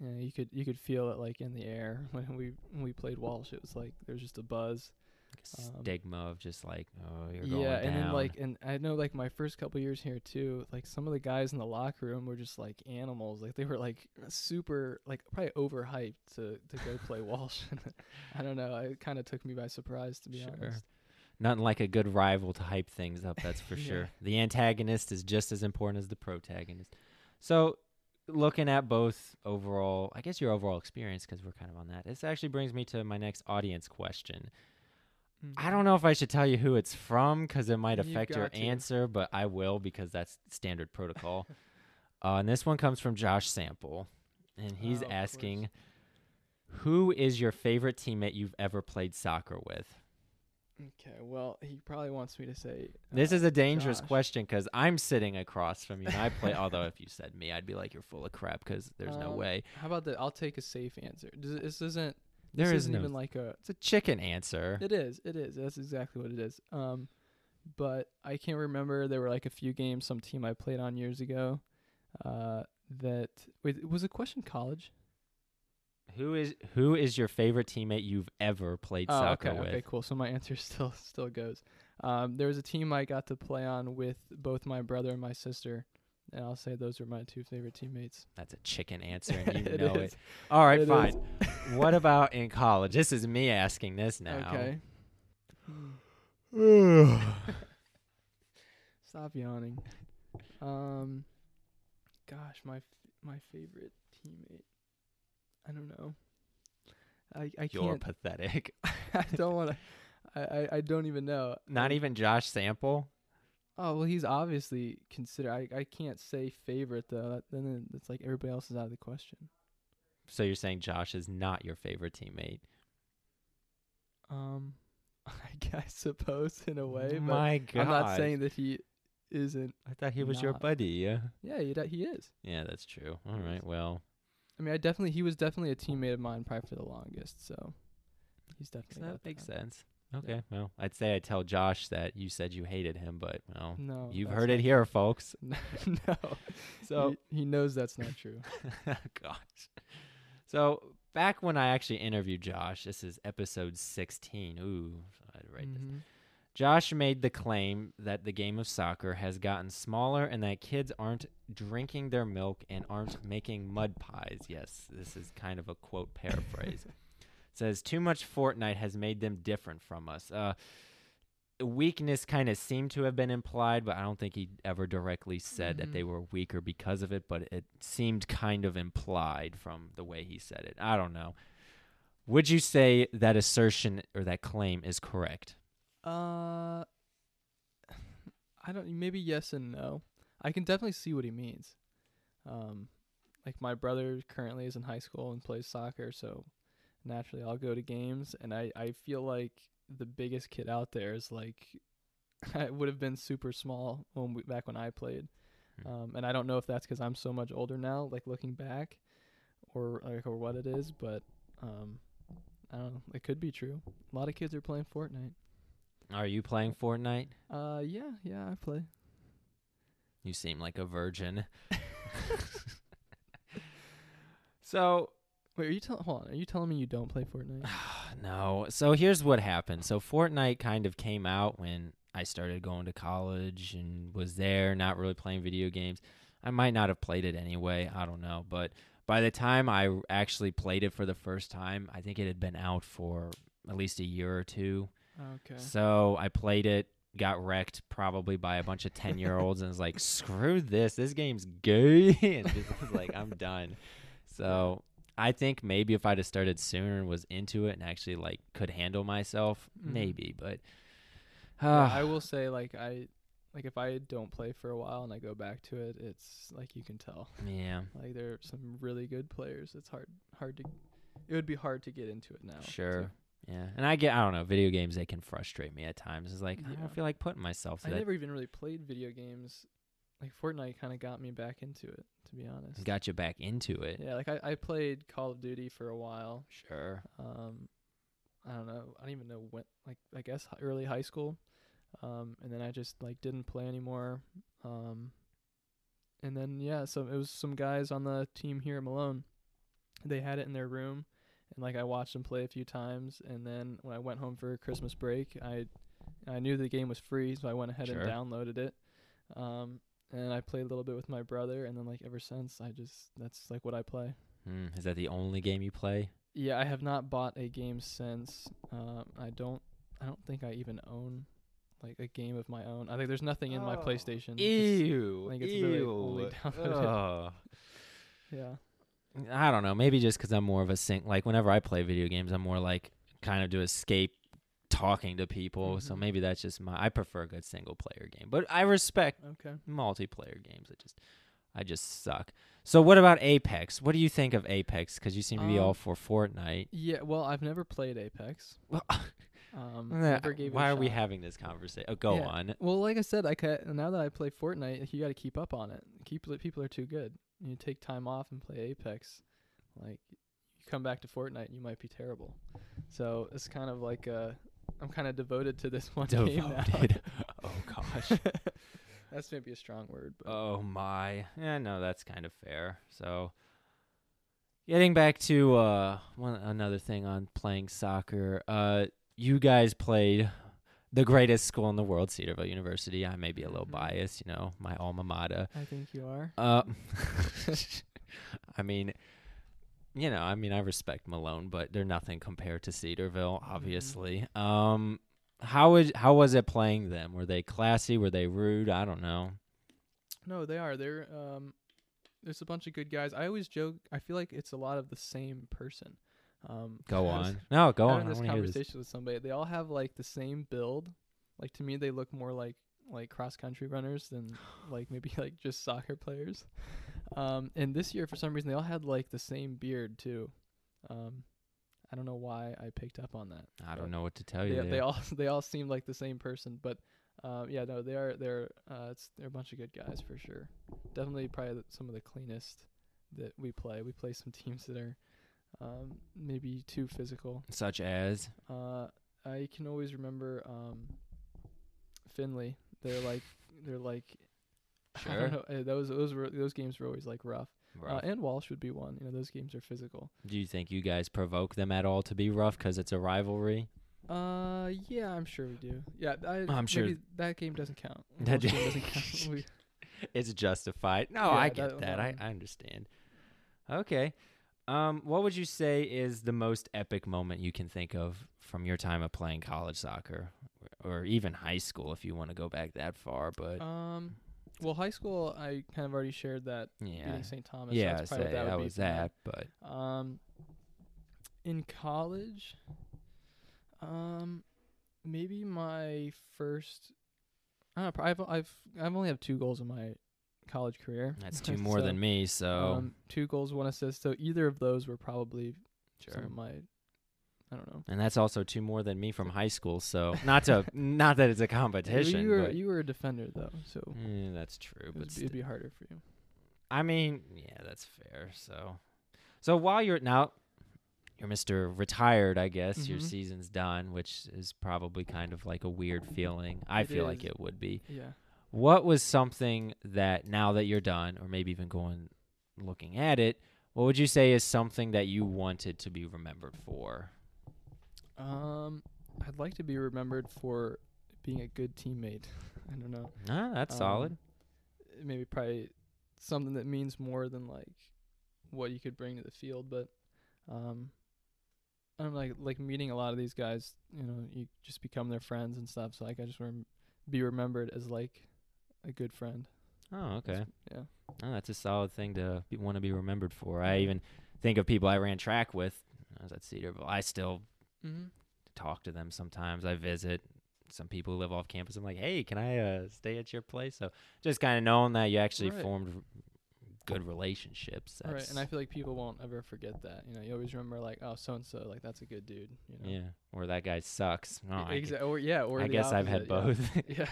You, know, you could you could feel it like in the air when we when we played Walsh. It was like there was just a buzz. Um, stigma of just like oh you're going yeah, down. and then like, and I know like my first couple years here too, like some of the guys in the locker room were just like animals. Like they were like super, like probably overhyped to to go play Walsh. I don't know. It kind of took me by surprise to be Sure. honest. Nothing like a good rival to hype things up, that's for Yeah. sure. The antagonist is just as important as the protagonist. So, looking at both overall, I guess your overall experience, because we're kind of on that, this actually brings me to my next audience question. I don't know if I should tell you who it's from because it might affect your to. answer, but I will because that's standard protocol. uh, and this one comes from Josh Sample, and he's Oh, asking, "Who is your favorite teammate you've ever played soccer with?" Okay, well, he probably wants me to say. This uh, is a dangerous Josh. question because I'm sitting across from you and I play. although if you said me, I'd be like, you're full of crap because there's no Um, way. How about that? I'll take a safe answer. This isn't. There this is isn't no. even like a. it's a chicken answer. It is. It is. That's exactly what it is. Um, but I can't remember. There were like a few games, some team I played on years ago. Uh, that wait, was a question college? Who is who is your favorite teammate you've ever played Oh, soccer okay, with? okay, cool. So my answer still still goes. Um, there was a team I got to play on with both my brother and my sister, and I'll say those are my two favorite teammates. That's a chicken answer, and you know is. it. All right, It fine. what about in college? This is me asking this now. Okay. Stop yawning. Um, gosh, my f- my favorite teammate. I don't know. I I You're can't. pathetic. I don't want to. I, I I don't even know. Not even Josh Sample. Oh well, he's obviously considered. I I can't say favorite though. That, then it's like everybody else is out of the question. So you're saying Josh is not your favorite teammate? Um, I guess suppose in a way, but My God. I'm not saying that he isn't. I thought he was your buddy. Yeah. Yeah, he he is. Yeah, that's true. All right. Well, I mean, I definitely he was definitely a teammate of mine probably for the longest. So he's definitely that got makes that. sense. Okay. Well, I'd say I tell Josh that you said you hated him, but well, No, you've heard it here, folks. no, So he, he knows that's not true. Gosh. So back when I actually interviewed Josh, this is episode 16. Ooh, I had to write this. Mhm. Josh made the claim that the game of soccer has gotten smaller and that kids aren't drinking their milk and aren't making mud pies. Yes, this is kind of a quote paraphrase. Says too much Fortnite has made them different from us. Uh, weakness kind of seemed to have been implied, but I don't think he ever directly said that they were weaker because of it. But it seemed kind of implied from the way he said it. I don't know. Would you say that assertion or that claim is correct? Uh, I don't. Maybe yes and no. I can definitely see what he means. Um, like my brother currently is in high school and plays soccer, so naturally I'll go to games, and I I feel like the biggest kid out there is like I would have been super small when we, back when I played. Hmm. Um, and I don't know if that's because I'm so much older now, like looking back, or like or what it is, but um, I don't know. It could be true. A lot of kids are playing Fortnite. Are you playing Fortnite? Uh, yeah, yeah, I play. You seem like a virgin. so, Wait, are you telling? Hold on, are you telling me you don't play Fortnite? no. So here's what happened. So Fortnite kind of came out when I started going to college and was there, not really playing video games. I might not have played it anyway. I don't know. But by the time I actually played it for the first time, I think it had been out for at least a year or two. Okay. So I played it, got wrecked probably by a bunch of 10 year olds, and was like, screw this. This game's gay. and just was like, I'm done. So I think maybe if I'd have started sooner and was into it and actually like could handle myself, Mhm. maybe. But Yeah, uh, I will say, like I, like if I don't play for a while and I go back to it, it's like you can tell. yeah, Like there are some really good players. It's hard, hard to. It would be hard to get into it now. too. sure. Yeah. And I get, I don't know, video games, they can frustrate me at times. It's like, I don't feel like putting myself I that. never even really played video games. Like Fortnite kind of got me back into it, to be honest. Got you back into it. yeah, like I, I played Call of Duty for a while. Sure. um I don't know. I don't even know when like I guess early high school. Um and then I just like didn't play anymore. Um and then yeah, so it was some guys on the team here at Malone. They had it in their room and like I watched them play a few times and then when I went home for Christmas break, I I knew the game was free, so I went ahead Sure. and downloaded it. Um and I played a little bit with my brother and then like ever since I just that's like what I play. Hmm, is that the only game you play? Yeah, I have not bought a game since. Um, I don't. I don't think I even own like a game of my own. I think there's nothing in my Oh, PlayStation. It's- Ew. I think it's really only ew. downloaded. Ugh. yeah. I don't know. Maybe just because I'm more of a sing. Like whenever I play video games, I'm more like kind of to escape talking to people. So Mhm. maybe that's just my. I prefer a good single player game, but I respect Okay. multiplayer games. I just, I just suck. So what about Apex? What do you think of Apex? Because you seem to be all Um, for Fortnite. Yeah. Well, I've never played Apex. Well, Um, never gave Why are we having this conversation? Oh, go Yeah. on. Well, like I said, I ca- now that I play Fortnite, you got to keep up on it. Keep people are too good. You take time off and play Apex, like you come back to Fortnite, and you might be terrible. So it's kind of like uh, I'm kind of devoted to this one game now. Devoted. oh gosh. That's maybe a strong word, but Oh my. Yeah, no, that's kind of fair. So getting back to uh one another thing on playing soccer. Uh you guys played the greatest school in the world, Cedarville University. I may be a little Mhm. biased, you know, my alma mater. I think you are. Uh I mean you know, I mean I respect Malone, but they're nothing compared to Cedarville, obviously. Um how was how was it playing them? Were they classy? Were they rude? I don't know. No, they are. They're um there's a bunch of good guys. I always joke I feel like it's a lot of the same person. Um Go on. No, go on. this hear this. conversation with somebody. They all have like the same build. Like to me they look more like like cross country runners than like maybe like just soccer players. Um and this year for some reason they all had like the same beard too. Um I don't know why I picked up on that. I don't know what to tell They, you. they there. all they all seem like the same person, but um, yeah, no, they are they're uh, it's they're a bunch of good guys for sure. Definitely probably some of the cleanest that we play. We play some teams that are um, maybe too physical. Such as Uh, I can always remember um, Findlay. They're like they're like I Sure. don't know. uh, Those those were those games were always like rough. Uh, rough. and Walsh would be one. You know, those games are physical. Do you think you guys provoke them at all to be rough because it's a rivalry? Uh, yeah, I'm sure we do. Yeah, I, I'm sure- maybe that game doesn't count. That Walsh game- doesn't count. We, It's justified. No, Yeah, I get that that. I. I understand. Okay. Um, what would you say is the most epic moment you can think of from your time of playing college soccer, or even high school, if you want to go back that far? But um, well, high school, I kind of already shared that yeah, beating St. Thomas. yeah, that's say that, that, was that. But Um, in college, um, maybe my first. I don't know. I've I've I've only have two goals in my college career. that's two more So, than me. So Um, two goals, one assist. So either of those were probably some sure. of my. I don't know. And that's also two more than me from high school. So not to not that it's a competition, you were you were a defender though, so Eh, that's true. it But it'd be harder for you. I mean, yeah, that's fair. So, so while you're now, you're Mister Retired, I guess your Mhm. season's done, which is probably kind of like a weird feeling. I It feel like it would be. Yeah. What was something that now that you're done, or maybe even going looking at it, what would you say is something that you wanted to be remembered for? Um, I'd like to be remembered for being a good teammate. I don't know. Ah, that's Um, solid. Maybe probably something that means more than like what you could bring to the field, but um, I don't know, like like meeting a lot of these guys. You know, you just become their friends and stuff. So like, I just want to be remembered as like a good friend. Oh, okay. Yeah. Oh, that's a solid thing to be, want to be remembered for. I even think of people I ran track with. I was at Cedarville. I still Mm-hmm. talk to them sometimes. I visit some people who live off campus. I'm like, hey, can I uh, stay at your place? So just kind of knowing that you actually Right. formed good relationships. That's Right, and I feel like people won't ever forget that. You know, you always remember like, oh, so and so, like that's a good dude. You know. yeah, or that guy sucks. No, I, or yeah, or I guess I've had opposite, both. Yeah.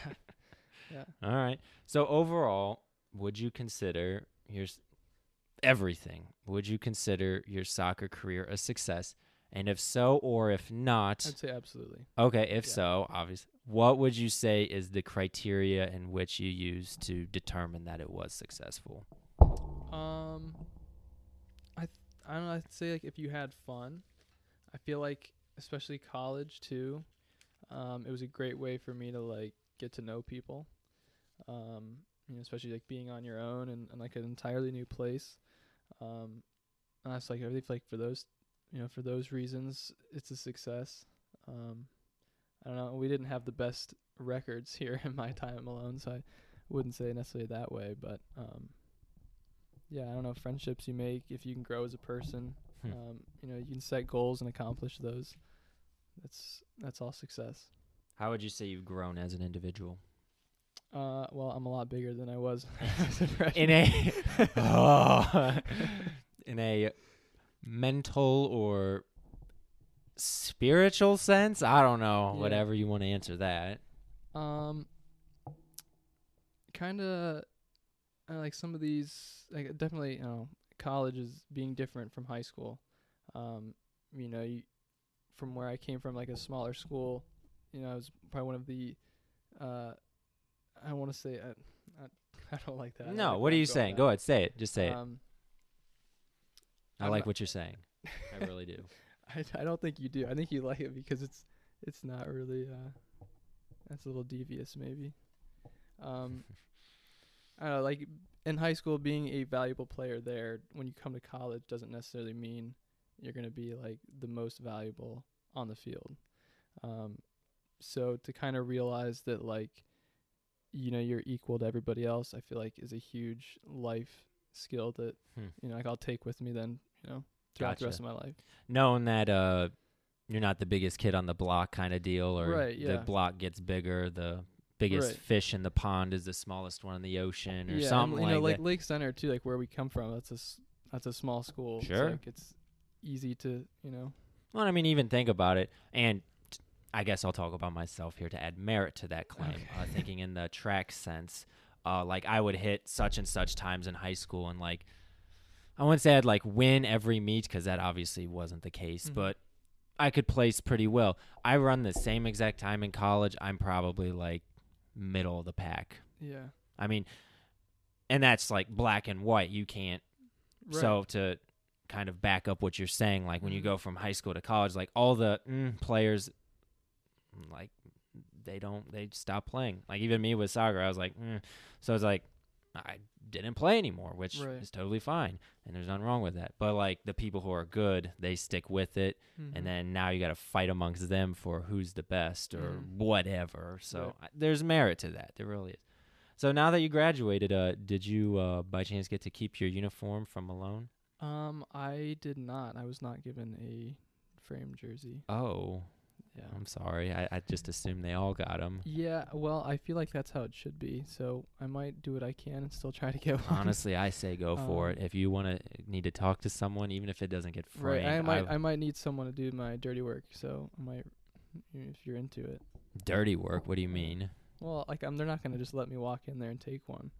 Yeah. All right. So overall, would you consider your everything? Would you consider your soccer career a success? And if so, or if not, I'd say absolutely. Okay, if Yeah. so, obviously, what would you say is the criteria in which you use to determine that it was successful? Um, I th- I don't know. I'd say like if you had fun, I feel like especially college too. Um, it was a great way for me to like get to know people. Um, you know, especially like being on your own and, and like an entirely new place. Um, and that's like I think like for those, you know, for those reasons, it's a success. Um, I don't know. We didn't have the best records here in my time alone, so I wouldn't say necessarily that way, but um, yeah, I don't know. Friendships you make if you can grow as a person, Hmm. um, you know, you can set goals and accomplish those. That's that's all success. How would you say you've grown as an individual? Uh, well, I'm a lot bigger than I was a. In a oh, in a mental or spiritual sense? I don't know. Yeah. Whatever you want to answer that. Um, kind of uh, like some of these, like definitely, you know, college is being different from high school. Um, you know, you, from where I came from, like a smaller school, you know, I was probably one of the, uh, I want to say, I, I, I don't like that. No, like what are you saying? Go ahead, say it. Just say it. Um, I I'm like not- what you're saying. I really do. I, I don't think you do. I think you like it because it's it's not really uh that's a little devious maybe. Um I don't know, like in high school being a valuable player there when you come to college doesn't necessarily mean you're going to be like the most valuable on the field. Um so to kind of realize that like you know you're equal to everybody else, I feel like is a huge life skill that Hmm. you know like I'll take with me then, you know, throughout the rest of my life. Knowing that uh, you're not the biggest kid on the block kind of deal, or Right, the block gets bigger, the biggest Right. fish in the pond is the smallest one in the ocean, or yeah, something and, you know, like like that. Lake Center too, like where we come from. That's a that's a small school. Sure. it's, like it's easy to you know. Well, I mean, even think about it, and I guess I'll talk about myself here to add merit to that claim. Uh, thinking in the track sense, uh, like I would hit such and such times in high school, and like I wouldn't say I'd like win every meet because that obviously wasn't the case, Mhm. but I could place pretty well. I run the same exact time in college. I'm probably like middle of the pack. Yeah. I mean, and that's like black and white. You can't Right. so to kind of back up what you're saying, like when you Mhm. go from high school to college, like all the mm, players, like they don't, they stop playing. Like even me with soccer, I was like, mm. so it's like I didn't play anymore, which Right. is totally fine, and there's nothing wrong with that. But like the people who are good, they stick with it, Mhm. and then now you got to fight amongst them for who's the best or Mhm. whatever. So Right. I- there's merit to that. There really is. So now that you graduated, uh, did you uh, by chance get to keep your uniform from Malone? um, I did not. I was not given a frame jersey. Oh, Yeah. I'm sorry. I, I just assumed they all got them. Yeah. Well, I feel like that's how it should be. So I might do what I can and still try to get one. Honestly, I say go for it. Um, If you want to need to talk to someone, even if it doesn't get framed, Right. I might. I- I might need someone to do my dirty work. So I might, if you're into it. dirty work. What do you mean? Well, like I'm, they're not gonna just let me walk in there and take one.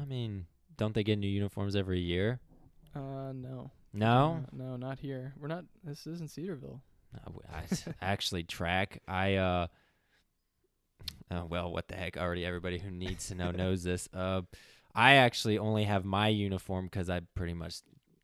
I mean, don't they get new uniforms every year? Uh, no. No. Uh, no, not here. We're not. This isn't Cedarville. I actually track. I uh, uh, well, what the heck? Already, everybody who needs to know knows this. Uh, I actually only have my uniform because I pretty much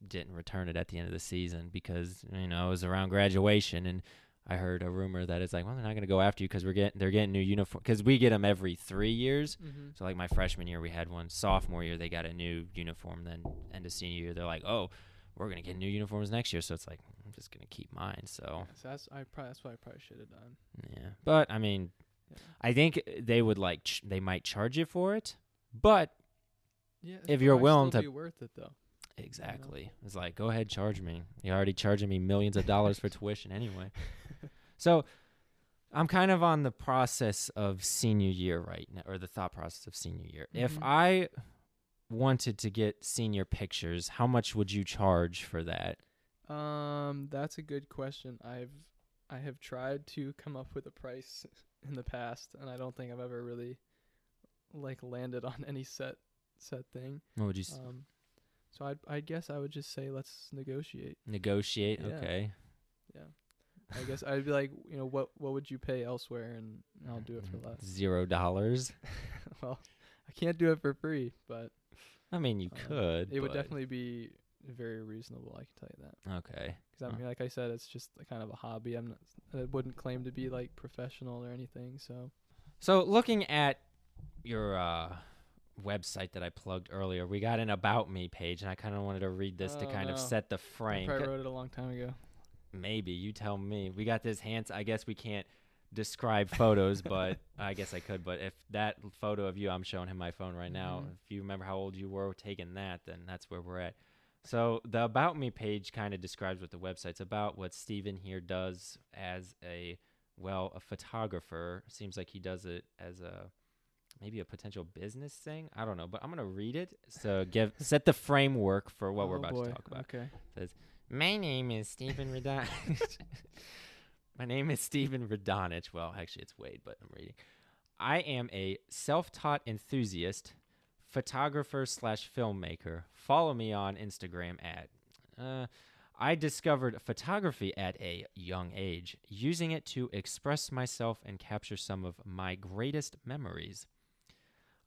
didn't return it at the end of the season because you know it was around graduation and I heard a rumor that it's like, well, they're not gonna go after you because we're getting they're getting new uniform because we get them every three years. Mm-hmm. So like my freshman year we had one. Sophomore year they got a new uniform. Then end of senior year they're like, oh, we're gonna get new uniforms next year. So it's like I'm just gonna keep mine. So so that's I probably that's what I probably should have done. yeah, but I mean, Yeah. I think they would like ch- they might charge you for it, but Yeah. If you're willing to- be worth it though. exactly, it's like go ahead, charge me. You're already charging me millions of dollars for tuition anyway. So I'm kind of on the process of senior year right now, or the thought process of senior year. If Mhm. I wanted to get senior pictures, how much would you charge for that? Um, that's a good question. I've I have tried to come up with a price in the past, and I don't think I've ever really like landed on any set set thing. What would you s- Um, so I I guess I would just say let's negotiate. negotiate? yeah. okay. Yeah. I guess I'd be like, you know, what what would you pay elsewhere, and I'll do it for less. Zero dollars. well, I can't do it for free, but I mean, you Um, could. it would but- definitely be very reasonable. I can tell you that. Okay. Because I mean, like I said, it's just a kind of a hobby. I'm not. I wouldn't claim to be like professional or anything. So So looking at your uh, website that I plugged earlier, we got an about me page, and I kind of wanted to read this to Oh, kind of set the frame. I wrote it a long time ago. Maybe you tell me. We got this hands. I guess we can't describe photos, but I guess I could. But if that photo of you, I'm showing him my phone right now. Mhm. If you remember how old you were taking that, then that's where we're at. So the about me page kind of describes what the website's about. What Stephen here does as a well, a photographer. Seems like he does it as a maybe a potential business thing. I don't know, but I'm gonna read it. So give set the framework for what we're Oh, about boy. to talk about. Okay. Says, My name is Stephen Radonjich. My name is Stephen Radonjich. Well, actually, it's Wade, but I'm reading. I am a self-taught enthusiast, photographer slash filmmaker. Follow me on Instagram at. Uh, I discovered photography at a young age, using it to express myself and capture some of my greatest memories.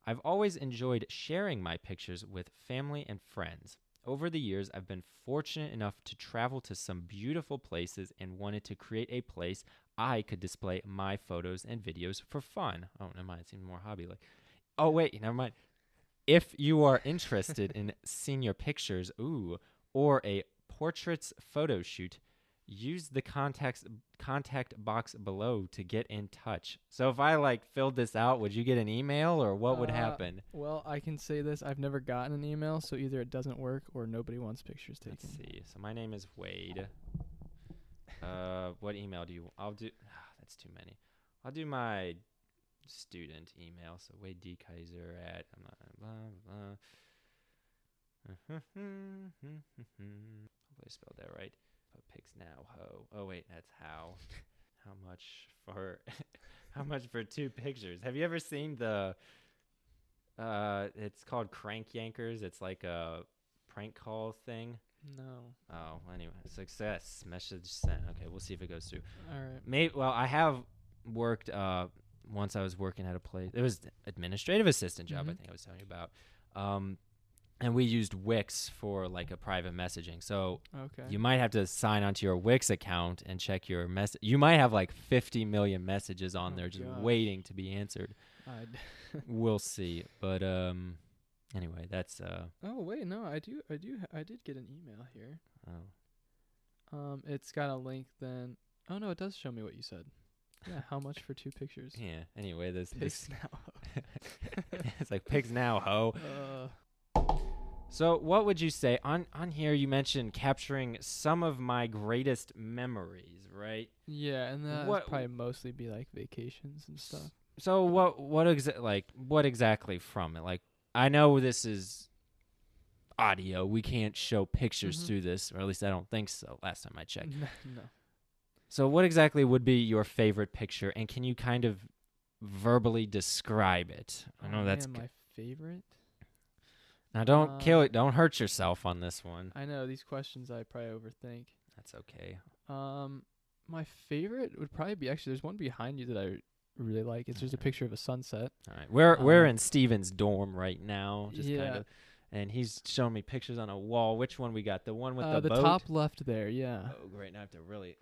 I've always enjoyed sharing my pictures with family and friends. Over the years, I've been fortunate enough to travel to some beautiful places and wanted to create a place I could display my photos and videos for fun. Oh, never mind. It seems more hobby like. Oh, wait, never mind. If you are interested in senior pictures, ooh, or a portraits photo shoot, use the contacts contact box below to get in touch. So if I like filled this out, would you get an email or what would Uh, happen? Well, I can say this: I've never gotten an email, so either it doesn't work or nobody wants pictures taken. Let's see. So my name is Wade. Uh, what email do you? I'll do. that's too many. I'll do my student email. So Wade D Kyser at I'm blah blah. Hopefully I spelled that right. Pigs now ho. Oh wait, that's how. How much for? how much for two pictures? Have you ever seen the? Uh, it's called Crank Yankers. It's like a prank call thing. No. Oh, anyway, success message sent. Okay, we'll see if it goes through. All right. Maybe. Well, I have worked. Uh, once I was working at a place. It was administrative assistant job. I Mhm. think I was telling you about. Um, and we used Wix for like a private messaging. So Okay. you might have to sign onto your Wix account and check your mess. You might have like 50 million messages on Oh, there just gosh. waiting to be answered. We'll see. But um, anyway, that's uh. oh wait, no, I do, I do, I did get an email here. Oh. Um, it's got a link. Then, oh no, it does show me what you said. Yeah, how much for two pictures? Yeah. Anyway, this pigs this now. it's like pigs now, ho. Uh, So, what would you say on on here? You mentioned capturing some of my greatest memories, right? yeah, and that What- would probably mostly be like vacations and stuff. So, what what exa- like what exactly from it? Like, I know this is audio. We can't show pictures Mhm. through this, or at least I don't think so. Last time I checked. no. So, what exactly would be your favorite picture, and can you kind of verbally describe it? I know Oh, that's man, my favorite. Now. Don't kill Uh, it. Don't hurt yourself on this one. I know these questions I probably overthink. That's okay. Um, my favorite would probably be actually there's one behind you that I really like. It's just a picture of a sunset. All right, we're we're Um, in Stephen's dorm right now, just kind yeah. of, and he's showing me pictures on a wall. Which one we got? The one with uh, the, the boat. top left there, yeah. Oh, great! Now I have to really.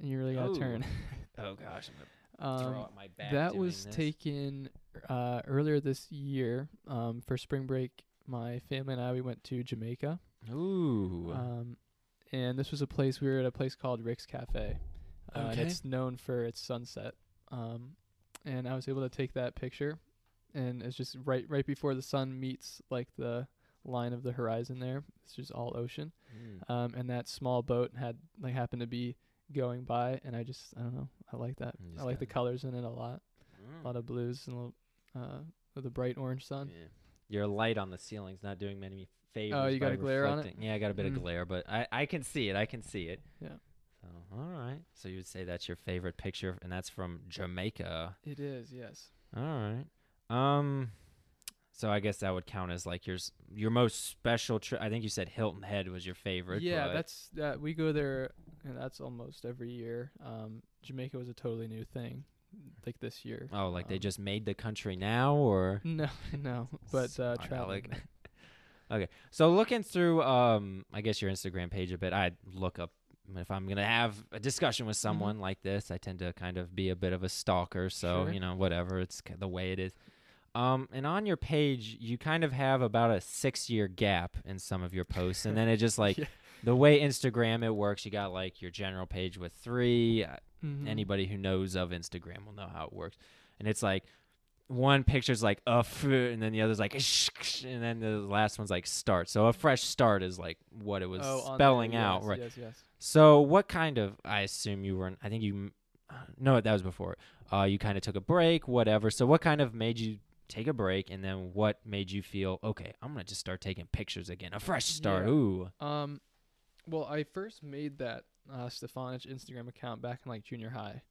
You really gotta Oh, turn. Oh gosh, I'm gonna throw um, out my back. that was this. taken uh, earlier this year um, for spring break. My family and I we went to Jamaica, Ooh. um, and this was a place we were at a place called Rick's Cafe, uh, and Okay. it's known for its sunset. Um, and I was able to take that picture, and it's just right right before the sun meets like the line of the horizon. There, it's just all ocean. Mm. Um, and that small boat had like happened to be going by, and I just I don't know I like that. I like the colors in it a lot. Mm. A lot of blues and a little, uh, with a bright orange sun. Yeah. Your light on the ceiling's not doing many favors. Oh, you got a glare on it? Yeah, I got a bit Mm. of glare, but I I can see it. I can see it. Yeah. So all right. So you would say that's your favorite picture, and that's from Jamaica. It is, yes. All right. Um. So I guess that would count as like your your most special trip. I think you said Hilton Head was your favorite. yeah, that's that. We go there, and that's almost every year. Um, Jamaica was a totally new thing, like this year. Oh, like they um, just made the country now, or No, no, but uh, traveling. okay. So looking through, um, I guess your Instagram page a bit, I'd look up if I'm gonna have a discussion with someone like this. I tend to kind of be a bit of a stalker, so Sure. you know, whatever. It's the way it is. Um, and on your page, you kind of have about a six-year gap in some of your posts, and then it just like Yeah. the way Instagram it works. You got like your general page with three. Uh, Mhm. Anybody who knows of Instagram will know how it works. And it's like one picture's like a f, and then the other's like and then the last one's like start. So a fresh start is like what it was Oh, spelling out, yes, right? Yes, yes. So what kind of? I assume you were. in- I think you. No, that was before. Uh, you kind of took a break, whatever. So what kind of made you take a break, and then what made you feel okay? I'm gonna just start taking pictures again, a fresh start. Yeah. Ooh. Um, Well, I first made that uh, Stefanich Instagram account back in like junior high,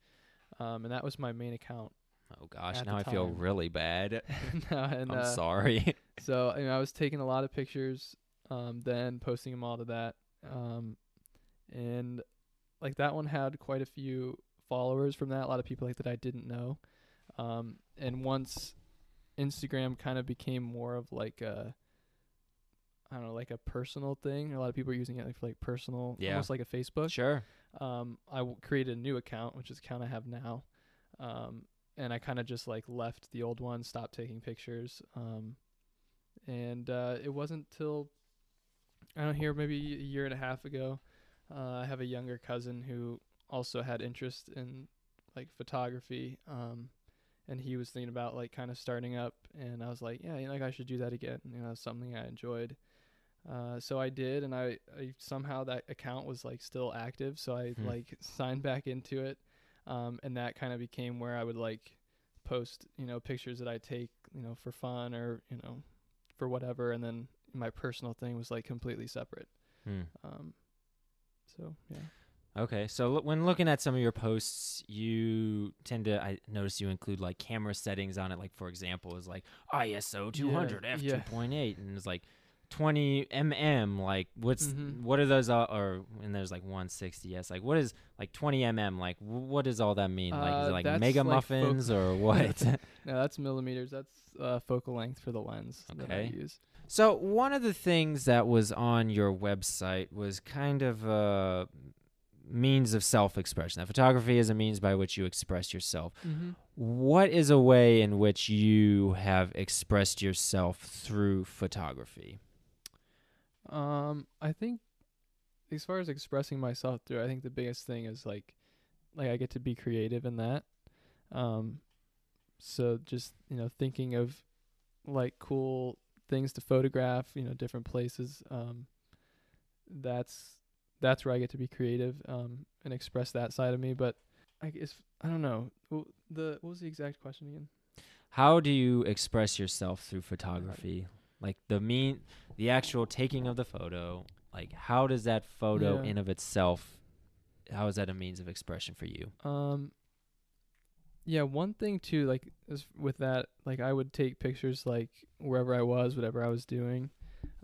um, and that was my main account. Oh gosh, now I feel time. really bad. No, and I'm uh, sorry. So you know, I was taking a lot of pictures, um, then posting them all to that, um, and like that one had quite a few followers from that. A lot of people like that I didn't know, um, and once Instagram kind of became more of like a I don't know, like a personal thing. A lot of people are using it like for like personal, Yeah. almost like a Facebook. sure. Um, I w- created a new account, which is account I have now. Um, and I kind of just like left the old one, stopped taking pictures. Um, and uh, it wasn't till I don't know here maybe a year and a half ago. Uh, I have a younger cousin who also had interest in like photography. Um, and he was thinking about like kind of starting up, and I was like, yeah, you know, like I should do that again. You know, something I enjoyed. Uh, so I did, and I, I somehow that account was like still active, so I Hmm. like signed back into it, um, and that kind of became where I would like post, you know, pictures that I take, you know, for fun or you know, for whatever, and then my personal thing was like completely separate. Hmm. Um, so yeah. Okay, so lo- when looking at some of your posts, you tend to I notice you include like camera settings on it. Like for example, is like ISO 200 f yeah. 2.8, and it's like 20 mm. Like what's Mhm. what are those? Uh, or and there's like 160 s. Like what is like 20 mm? Like what does all that mean? like is Uh, it like mega like muffins or what? No, that's millimeters. That's uh, focal length for the lens that I Okay. use. So one of the things that was on your website was kind of a means of self-expression. That photography is a means by which you express yourself. Mm-hmm. What is a way in which you have expressed yourself through photography? Um, I think as far as expressing myself through, I think the biggest thing is like, like I get to be creative in that. Um, so just you know thinking of like cool things to photograph, you know, different places. Um, that's that's where I get to be creative um, and express that side of me. But I guess I don't know the what was the exact question again? How do you express yourself through photography? Like the mean the actual taking of the photo, like how does that photo Yeah. in of itself how is that a means of expression for you? Um yeah, one thing too like is with that like I would take pictures like wherever I was, whatever I was doing.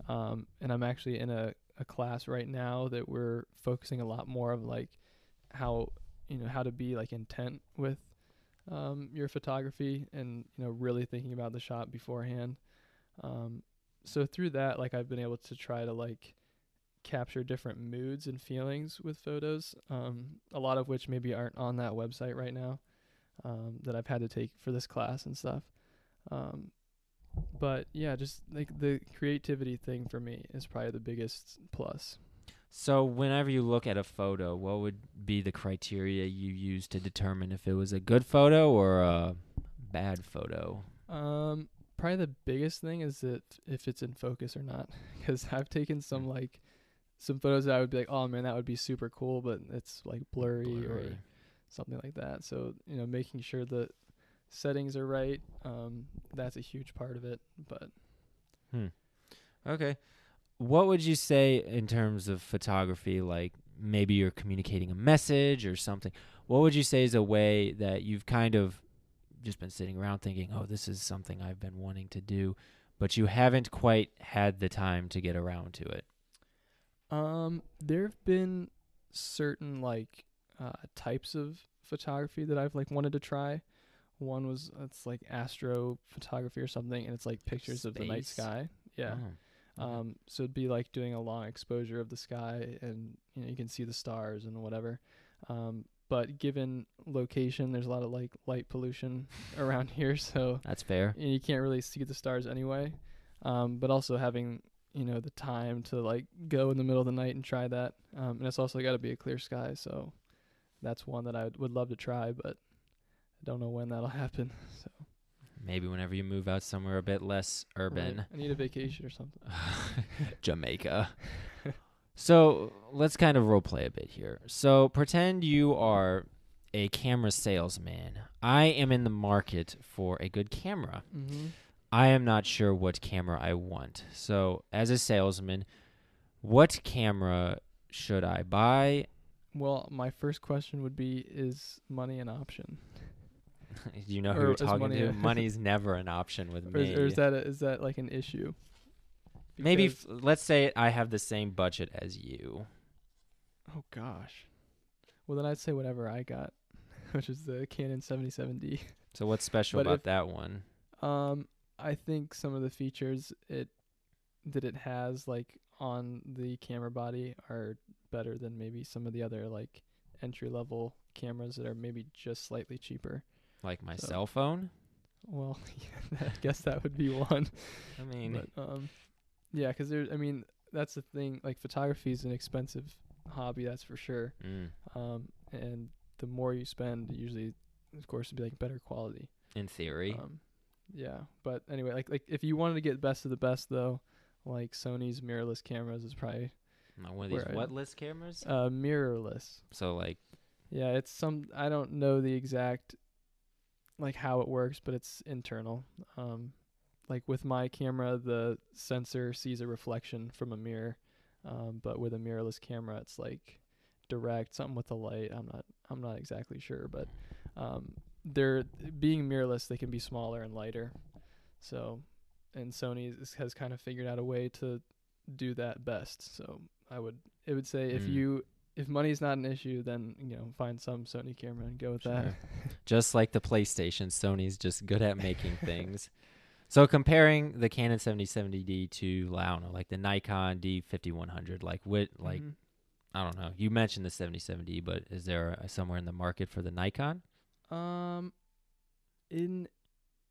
Um and I'm actually in a a class right now that we're focusing a lot more of like how you know how to be like intent with um your photography and you know really thinking about the shot beforehand. Um so through that like I've been able to try to like capture different moods and feelings with photos, um, a lot of which maybe aren't on that website right now um, that I've had to take for this class and stuff. Um, but yeah, just like the creativity thing for me is probably the biggest plus. So whenever you look at a photo, what would be the criteria you use to determine if it was a good photo or a bad photo? Um, probably the biggest thing is that if it's in focus or not, because I've taken some like some photos that I would be like, oh man, that would be super cool, but it's like blurry, or something like that. So you know, making sure that settings are right, um, that's a huge part of it. But Hmm. Okay. What would you say in terms of photography? Like maybe you're communicating a message or something. What would you say is a way that you've kind of just been sitting around thinking, oh, this is something I've been wanting to do, but you haven't quite had the time to get around to it? um, there have been certain like uh, types of photography that I've like wanted to try. One was it's like astro photography or something, and it's like pictures of the night sky. Yeah. Oh, okay. Um, so it'd be like doing a long exposure of the sky, and you know you can see the stars and whatever. Um, but given location, there's a lot of like light pollution around here, so That's fair. and you can't really see the stars anyway. Um, but also having you know the time to like go in the middle of the night and try that, um, and it's also got to be a clear sky. So that's one that I would, would love to try, but I don't know when that'll happen. So Maybe whenever you move out somewhere a bit less right, urban. I need a vacation or something. Jamaica. So let's kind of role play a bit here. So pretend you are a camera salesman. I am in the market for a good camera. Mm-hmm. I am not sure what camera I want. So as a salesman, what camera should I buy? Well, my first question would be: Is money an option, Do you know who Or you're talking money to. Money's never an option with or me. is, or is that a, is that like an issue? Maybe f- let's say I have the same budget as you. oh gosh. Well, then I'd say whatever I got, which is the Canon 77D. So what's special But about if- that one? Um, I think some of the features it that it has like on the camera body are better than maybe some of the other like entry level cameras that are maybe just slightly cheaper. Like my so- cell phone? Well, yeah, I guess that would be one. I mean, But um, yeah, 'cause there. I mean, that's the thing. Like photography is an expensive hobby, that's for sure. mm, Um, and the more you spend, usually, of course, it'd be like better quality. in theory. Um, yeah, but anyway, like like if you wanted to get the best of the best though, like Sony's mirrorless cameras is probably Not one of these I- what list cameras? uh mirrorless. so like Yeah, it's some I don't know the exact like how it works, but it's internal. Um like with my camera, the sensor sees a reflection from a mirror. Um but with a mirrorless camera, it's like direct something with the light. I'm not I'm not exactly sure, but um they're being mirrorless, they can be smaller and lighter. So and Sony has kind of figured out a way to do that best. So I would it would say if Mm. you if money's not an issue, then you know find some Sony camera and go with that. Just like the PlayStation, Sony's just good at making things. So comparing the Canon 7070D to I don't know, like the Nikon D5100, like what, like Mhm. I don't know. You mentioned the 7070, but is there a, somewhere in the market for the Nikon? um, in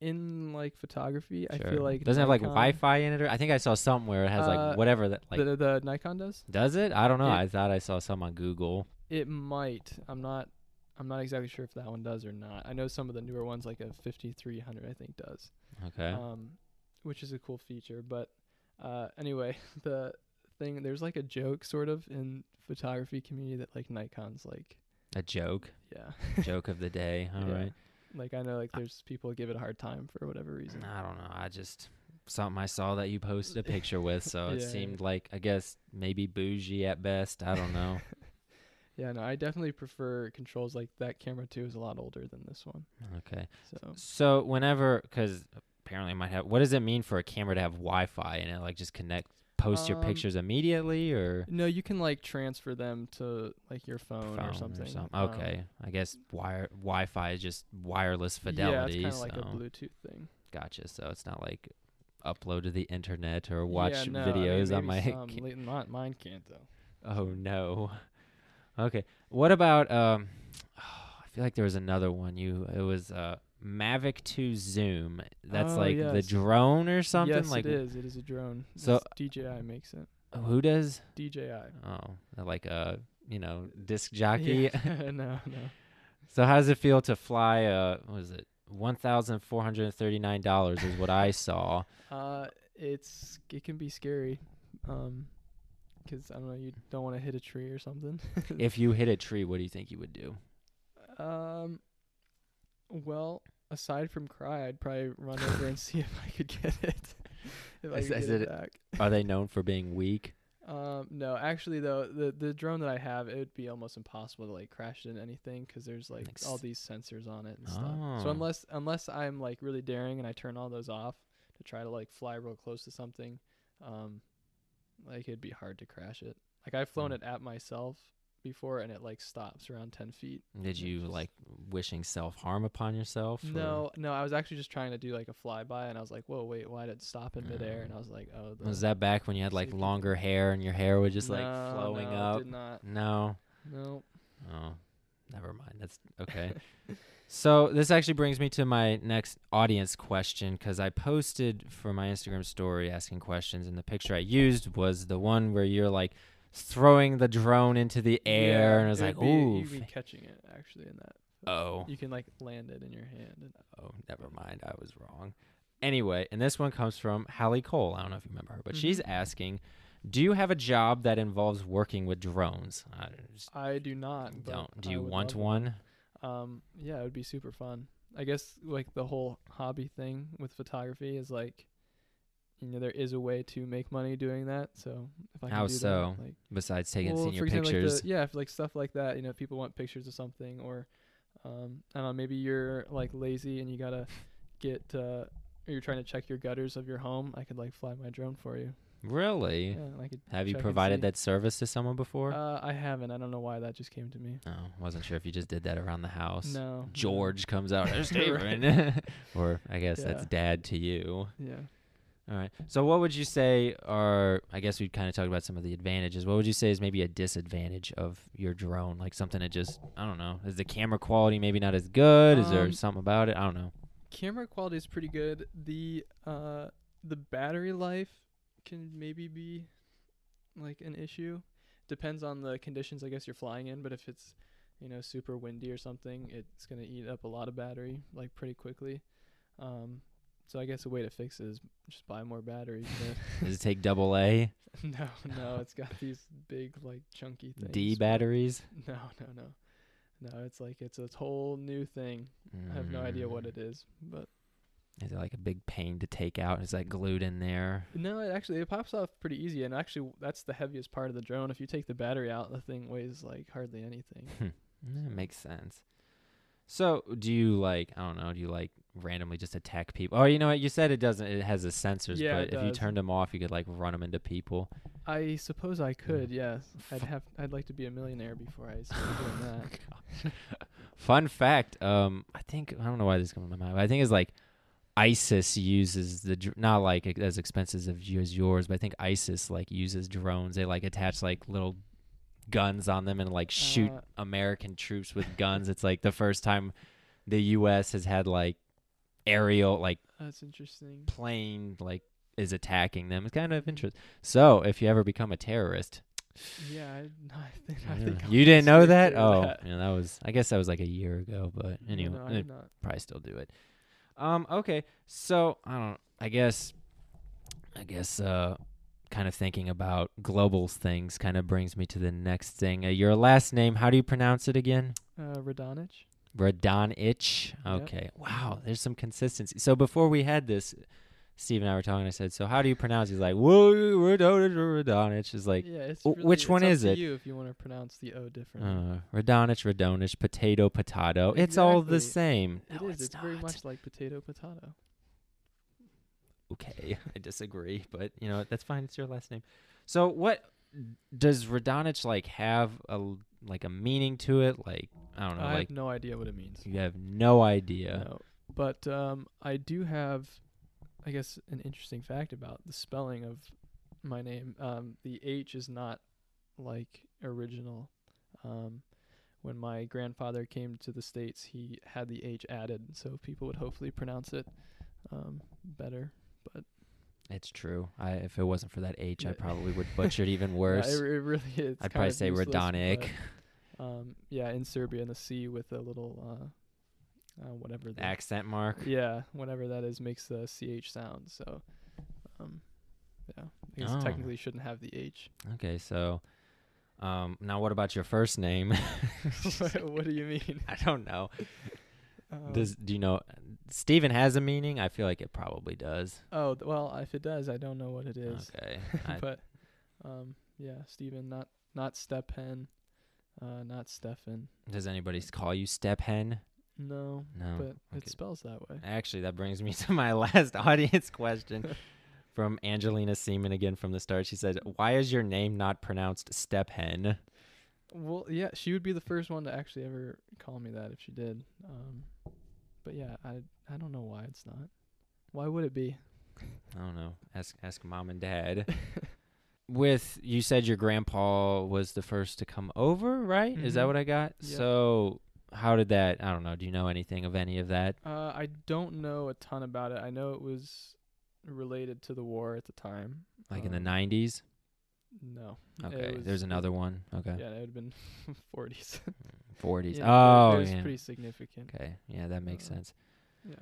in like photography, I feel like doesn't it have like Wi-Fi in it. Or I think I saw something where it has Uh, like whatever that like. the the Nikon does. does it? I don't know. it- I thought I saw some on Google. It might. I'm not. I'm not exactly sure if that one does or not. I know some of the newer ones, like a 5300, I think does. Okay. um, which is a cool feature. But uh, anyway, the thing there's like a joke sort of in photography community that like Nikon's like a joke. yeah joke of the day. All right. Yeah. like I know like there's people give it a hard time for whatever reason. I don't know. I just something I saw that you posted a picture with, so it Yeah, yeah. seemed like I guess maybe bougie at best. I don't know. Yeah, no, I definitely prefer controls like that. Camera too is a lot older than this one. okay. So So whenever, because apparently it might have. What does it mean for a camera to have Wi-Fi and it like just connect, post your Um, pictures immediately, or no, you can like transfer them to like your phone, or something. some- Um, Okay, I guess wire Wi-Fi is just wireless fidelity Yeah, it's kind of like a Bluetooth thing. gotcha. So it's not like upload to the internet or watch yeah, no, I mean, videos on my. some, li- not, mine can't though. Oh no. Okay. What about um I feel like there was another one you it was uh Mavic 2 Zoom. That's Oh, like the drone or something yes, like it is. It is a drone. So- It's DJI makes it. who does? DJI. Oh, like a, you know, disc jockey. Yeah. no, no. so how does it feel to fly uh what is it? $1,439 is what I saw. Uh, it's it can be scary. Um, 'cause I don't know, you don't want to hit a tree or something. if you hit a tree, what do you think you would do? um, well, aside from cry, I'd probably run over and see if I could get it. if I Is- could is get it it- back. Are they known for being weak? Um, no, actually though, the the drone that I have, it would be almost impossible to like crash it into anything 'cause there's like Like all s- these sensors on it and stuff. Oh. So unless unless I'm like really daring and I turn all those off to try to like fly real close to something, um, like it'd be hard to crash it. Like I've flown Mm. it at myself before and it like stops around ten feet. Did you just- like wishing self-harm upon yourself? or- No, no, I was actually just trying to do like a flyby and I was like, whoa, wait, why did it stop in midair? Oh. And I was like, oh, the Was that back when you had like longer hair and your hair was just like No, flowing no, up? Did not. No. No. Oh, never mind. That's okay. so this actually brings me to my next audience question because I posted for my Instagram story asking questions, and the picture I used was the one where you're like throwing the drone into the air, Yeah, and I was like, be- ooh. You'd be catching it actually in that. Oh, You can like land it in your hand. And oh, never mind. I was wrong. Anyway, and this one comes from Hallie Cole. I don't know if you remember her, but she's Mhm. asking, "Do you have a job that involves working with drones?" I I do not. don't. Do you want one? Um, yeah, it would be super fun. I guess like the whole hobby thing with photography is like you know there is a way to make money doing that. So if I can How do so? that, like Besides taking well, senior example, pictures. Like the, yeah, if like stuff like that. You know, if people want pictures of something, or um, I don't know, maybe you're like lazy and you gotta get, uh, or you're trying to check your gutters of your home. I could like fly my drone for you. really? Yeah. Have you provided that service to someone before? Uh, I haven't. I don't know why that just came to me. oh, wasn't sure if you just did that around the house. No. George comes out, "There's. Stephen." or I guess that's dad to you. Yeah. All right. So what would you say are I guess we kind of talked about some of the advantages. What would you say is maybe a disadvantage of your drone? Like something that just I don't know. Is the camera quality maybe not as good? is there Um, something about it? I don't know. camera quality is pretty good. The uh the battery life can maybe be like an issue. Depends on the conditions I guess you're flying in, but if it's you know super windy or something, it's going to eat up a lot of battery like pretty quickly. Um so I guess a way to fix it is just buy more batteries. Does it take double A no, no, it's got these big like chunky things. D batteries? No, no, no. No, it's like it's a whole new thing. I have no idea what Mm. it is, but Is it like a big pain to take out? Is that glued in there? No, it actually it pops off pretty easy, and actually that's the heaviest part of the drone. If you take the battery out, the thing weighs like hardly anything. That makes sense. So, do you like I don't know? Do you like randomly just attack people? Oh, you know what? You said it doesn't. It has the sensors, Yeah, but if you turned them off, you could like run them into people. I suppose I could, yes. I'd have I'd like to be a millionaire before I start doing that. Fun fact. Um, I think I don't know why this comes to my mind. But I think it's like ISIS uses the dr- not like as expensive as as yours, but I think ISIS like uses drones. They like attach like little guns on them and like shoot Uh, American troops with guns. it's like the first time the U.S. has had like aerial like That's interesting. plane like is attacking them. It's kind of interesting. So if you ever become a terrorist, Yeah, I, I think I think you didn't know that? Oh, that. yeah, that was. I guess that was like a year ago. But anyway, no, probably still do it. Um. Okay. So I don't. I guess. I guess. Uh. Kind of thinking about global things kind of brings me to the next thing. Uh, your last name, how do you pronounce it again? Uh, Radonjich. Radonjich. Yep. Okay. Wow. There's some consistency. So before we had this, Steve and I were talking. I said, "So how do you pronounce?" it?" He's like, "Whoa, Radonjich or Radonjich." Is like, yeah, it's really, which it's one is it? You if you want to pronounce the O differently. uh, Radonjich, Radonjich, potato, potato. It's all the same. it No, is. It's, not. very much like potato potato. okay. I disagree, but you know that's fine. It's your last name. So what does Radonjich like have a like a meaning to it? Like I don't know. I like have no idea what it means. you have no idea. No. But um, I do have, I guess, an interesting fact about the spelling of my name. Um, the H is not like original. Um, when my grandfather came to the states, he had the H added, so people would hopefully pronounce it um, better. It's true. I if it wasn't for that H, I probably would butcher it even Yeah, worse. it, it really is. I'd probably say useless, Radonic. but, Um, yeah, in Serbia, in the C with a little, uh, uh, whatever. The, Accent mark. Yeah, whatever that is makes the ch sound. So, um, yeah, I guess Oh. it technically shouldn't have the h. Okay, so um now what about your first name? what, what do you mean? I don't know. Um, Does do you know Stephen has a meaning? I feel like it probably does. oh th- well, if it does, I don't know what it is. Okay. But, um, yeah, Stephen, not not Stephen, uh, not Stefan. does anybody call you Step Hen? No, No. but okay. it spells that way. Actually, that brings me to my last audience question from Angelina Seaman again from the start. She said, "Why is your name not pronounced Step Hen?" Well, yeah, she would be the first one to actually ever call me that if she did. Um, but yeah, I I don't know why it's not. Why would it be? I don't know. Ask ask mom and dad. With you said your grandpa was the first to come over, right? Is that Mhm. what I got? Yep. So how did that? I don't know. Do you know anything of any of that? Uh, I don't know a ton about it. I know it was related to the war at the time. Like in the Um, nineties? No. Okay. was- There's another one. Okay. Yeah, it would have been 40s. Forties. Yeah, oh it, was yeah. pretty significant. Okay. Yeah, that makes Uh, sense. Yeah.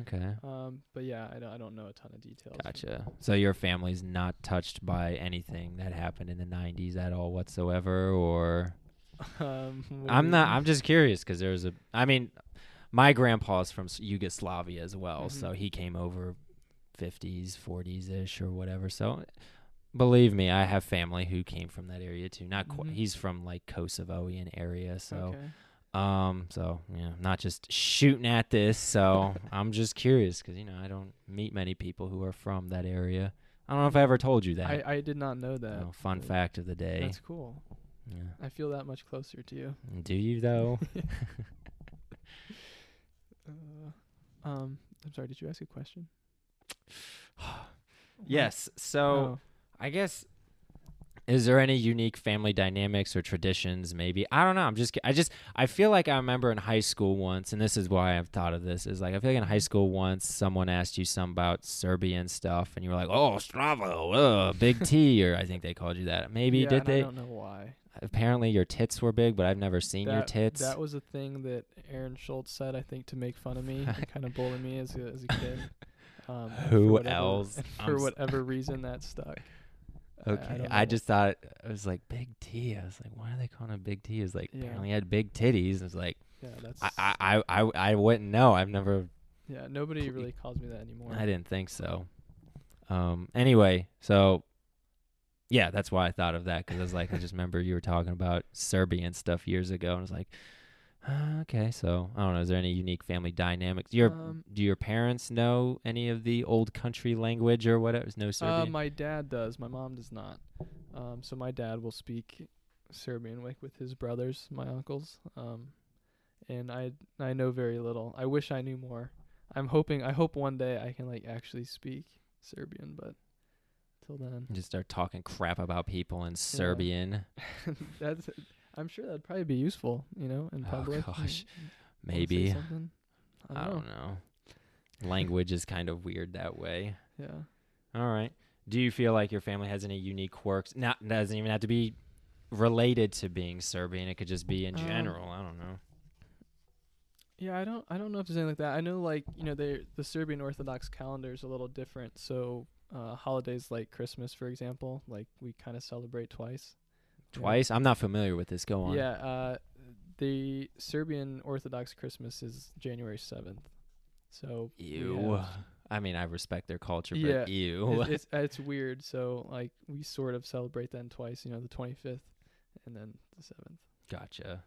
Okay. Um, but yeah, I don't, I don't know a ton of details. Gotcha. So your family's not touched by anything that happened in the '90s at all whatsoever, or um, I'm not. I'm just curious because there's a. I mean, my grandpa's from Yugoslavia as well, Mhm. so he came over 50s, 40s ish or whatever. So believe me, I have family who came from that area too. Not quite. Mhm. He's from like Kosovoian area, so okay. um, so yeah, not just shooting at this. So I'm just curious because you know I don't meet many people who are from that area. I don't know if I ever told you that. I, I did not know that. Oh, fun but fact of the day. That's cool. Yeah. I feel that much closer to you. Do you though? Uh, um, I'm sorry. Did you ask a question? yes. So Oh. I guess is there any unique family dynamics or traditions maybe? I don't know. I'm just I just I feel like I remember in high school once and this is why I've thought of this is like I feel like in high school once someone asked you some about Serbian stuff and you were like, "Oh, Zdravo, uh, big T," or I think they called you that. Maybe yeah, did they? I don't know why. Apparently your tits were big, but I've never seen your tits. That was a thing that Aaron Schultz said, I think, to make fun of me and kind of bully me as a, as a kid. Um, for Who else? For s- whatever reason, that stuck. I- I Okay, I, just thought it was like Big T. I was like, why are they calling him Big T? It's like Yeah. apparently he had big titties. It's like Yeah, that's. I, I, I, I, I wouldn't know. I've never. yeah, nobody Ple- really calls me that anymore. I didn't think so. Um. Anyway, so yeah, that's why I thought of that because I was like, I just remember you were talking about Serbian stuff years ago, and I was like, uh, okay. So I don't know. Is there any unique family dynamics? Your Um, do your parents know any of the old country language or whatever? No Uh, Serbian. my dad does. My mom does not. Um, so my dad will speak Serbian like with his brothers, my uncles. Um, and I I know very little. I wish I knew more. I'm hoping. I hope one day I can like actually speak Serbian, but till then, just start talking crap about people in Serbian. that's. I'm sure that'd probably be useful. You know, in Oh, public. gosh. Maybe. I I don't know. don't know. Language is kind of weird that way. Yeah. All right. Do you feel like your family has any unique quirks? Not doesn't even have to be related to being Serbian. It could just be in Um, general. I don't know. Yeah, I don't I don't know if there's anything like that. I know like, you know, they the Serbian Orthodox calendar is a little different. So uh holidays like Christmas, for example, like we kind of celebrate twice. Yeah. Twice. I'm not familiar with this. Go on. Yeah, uh the Serbian Orthodox Christmas is January 7th. So Ew. have- I mean, I respect their culture, Yeah, but ew. it's, it's it's weird. So like we sort of celebrate then twice, you know, the 25th and then the 7th. gotcha.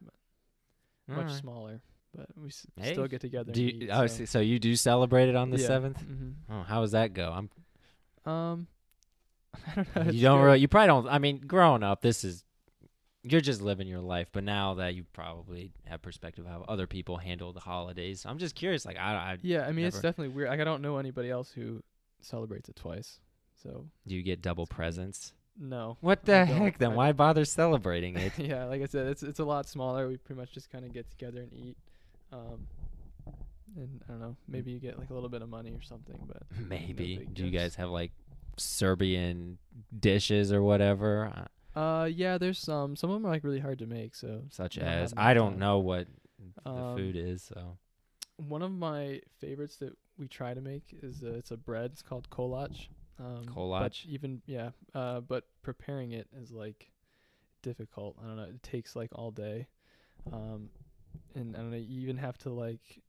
All Much right. smaller, but we s- Hey, still get together. Do and you, eat, oh, so. so, you do celebrate it on the Yeah. seventh? Mhm. Oh, how does that go? I'm Um, I don't know. you don't really you probably don't i mean growing up this is you're just living your life but now that you probably have perspective of how other people handle the holidays i'm just curious like i, I Yeah, I mean it's definitely weird. Like I don't know anybody else who celebrates it twice. So do you get double presents no. what the heck then I- why bother celebrating it yeah, like I said, it's it's a lot smaller. We pretty much just kind of get together and eat. Um, and I don't know, maybe you get like a little bit of money or something, but maybe big do you guys have like serbian dishes or whatever uh, yeah, there's some. Some of them are like really hard to make. So such I don't have as i don't time. know what the Um, food is so one of my favorites that we try to make is uh, it's a bread. It's called kolach. Um, Kolach? even yeah, uh, but preparing it is like difficult. I don't know. It takes like all day, um, and I don't know. You even have to like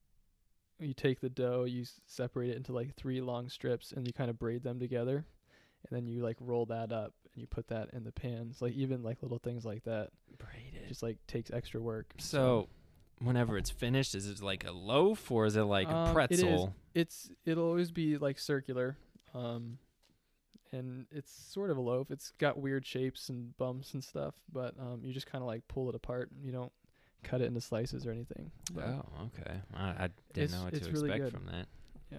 you take the dough, you s- separate it into like three long strips, and you kind of braid them together, and then you like roll that up and you put that in the pans. Like even like little things like that braided just like takes extra work. so whenever it's finished is it like a loaf or is it like Um, a it is. pretzel it's it'll always be like circular um and it's sort of a loaf it's got weird shapes and bumps and stuff but um you just kind of like pull it apart you don't cut it into slices or anything but Oh, okay. I, I didn't know what to expect from that. yeah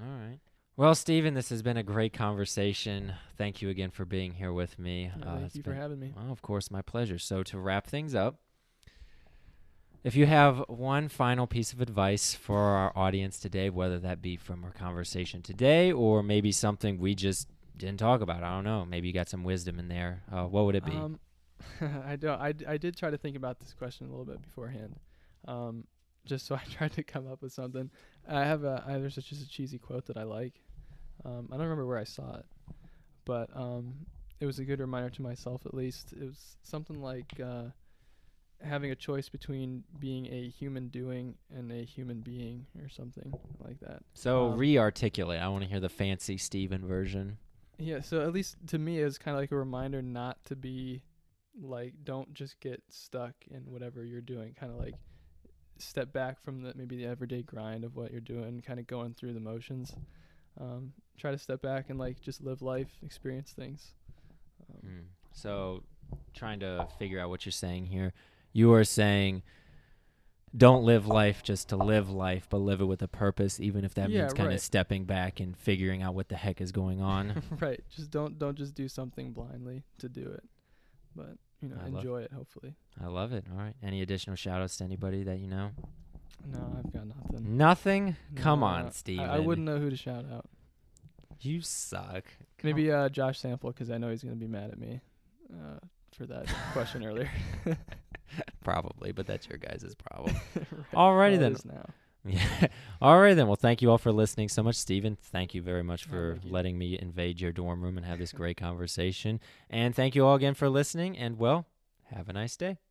All right. Well, Stephen, this has been a great conversation. Thank you again for being here with me. Yeah, Uh, thank you for having me Well, of course, my pleasure. So, to wrap things up, if you have one final piece of advice for our audience today, whether that be from our conversation today or maybe something we just didn't talk about, I don't know. Maybe you got some wisdom in there. Uh, what would it be? um i don't I, d- I did try to think about this question a little bit beforehand um just so i tried to come up with something i have a I, there's just a cheesy quote that i like um i don't remember where i saw it but um it was a good reminder to myself at least it was something like uh having a choice between being a human doing and a human being or something like that. So Um, re-articulate. I want to hear the fancy Stephen version. Yeah, so at least to me, it's kind of like a reminder not to be like, don't just get stuck in whatever you're doing. Kind of like step back from the maybe the everyday grind of what you're doing, kind of going through the motions. Um, try to step back and like just live life, experience things. Um, Mm. So, trying to figure out what you're saying here. You are saying, don't live life just to live life, but live it with a purpose, even if that Yeah, means kind of right. stepping back and figuring out what the heck is going on. right. Just don't don't just do something blindly to do it, but you know I enjoy it. Hopefully. I love it. All right. Any additional shout outs to anybody that you know? No, I've got nothing. Nothing? Come on, Stephen. I, I wouldn't know who to shout out. You suck. Maybe uh, Josh Sample because I know he's gonna be mad at me uh, for that question earlier. Probably, but that's your guys' problem. Right. Alrighty Well, then. Yeah. All right then. Well, thank you all for listening so much, Stephen. Thank you very much for letting me invade your dorm room and have this great conversation. And thank you all again for listening. And well, have a nice day.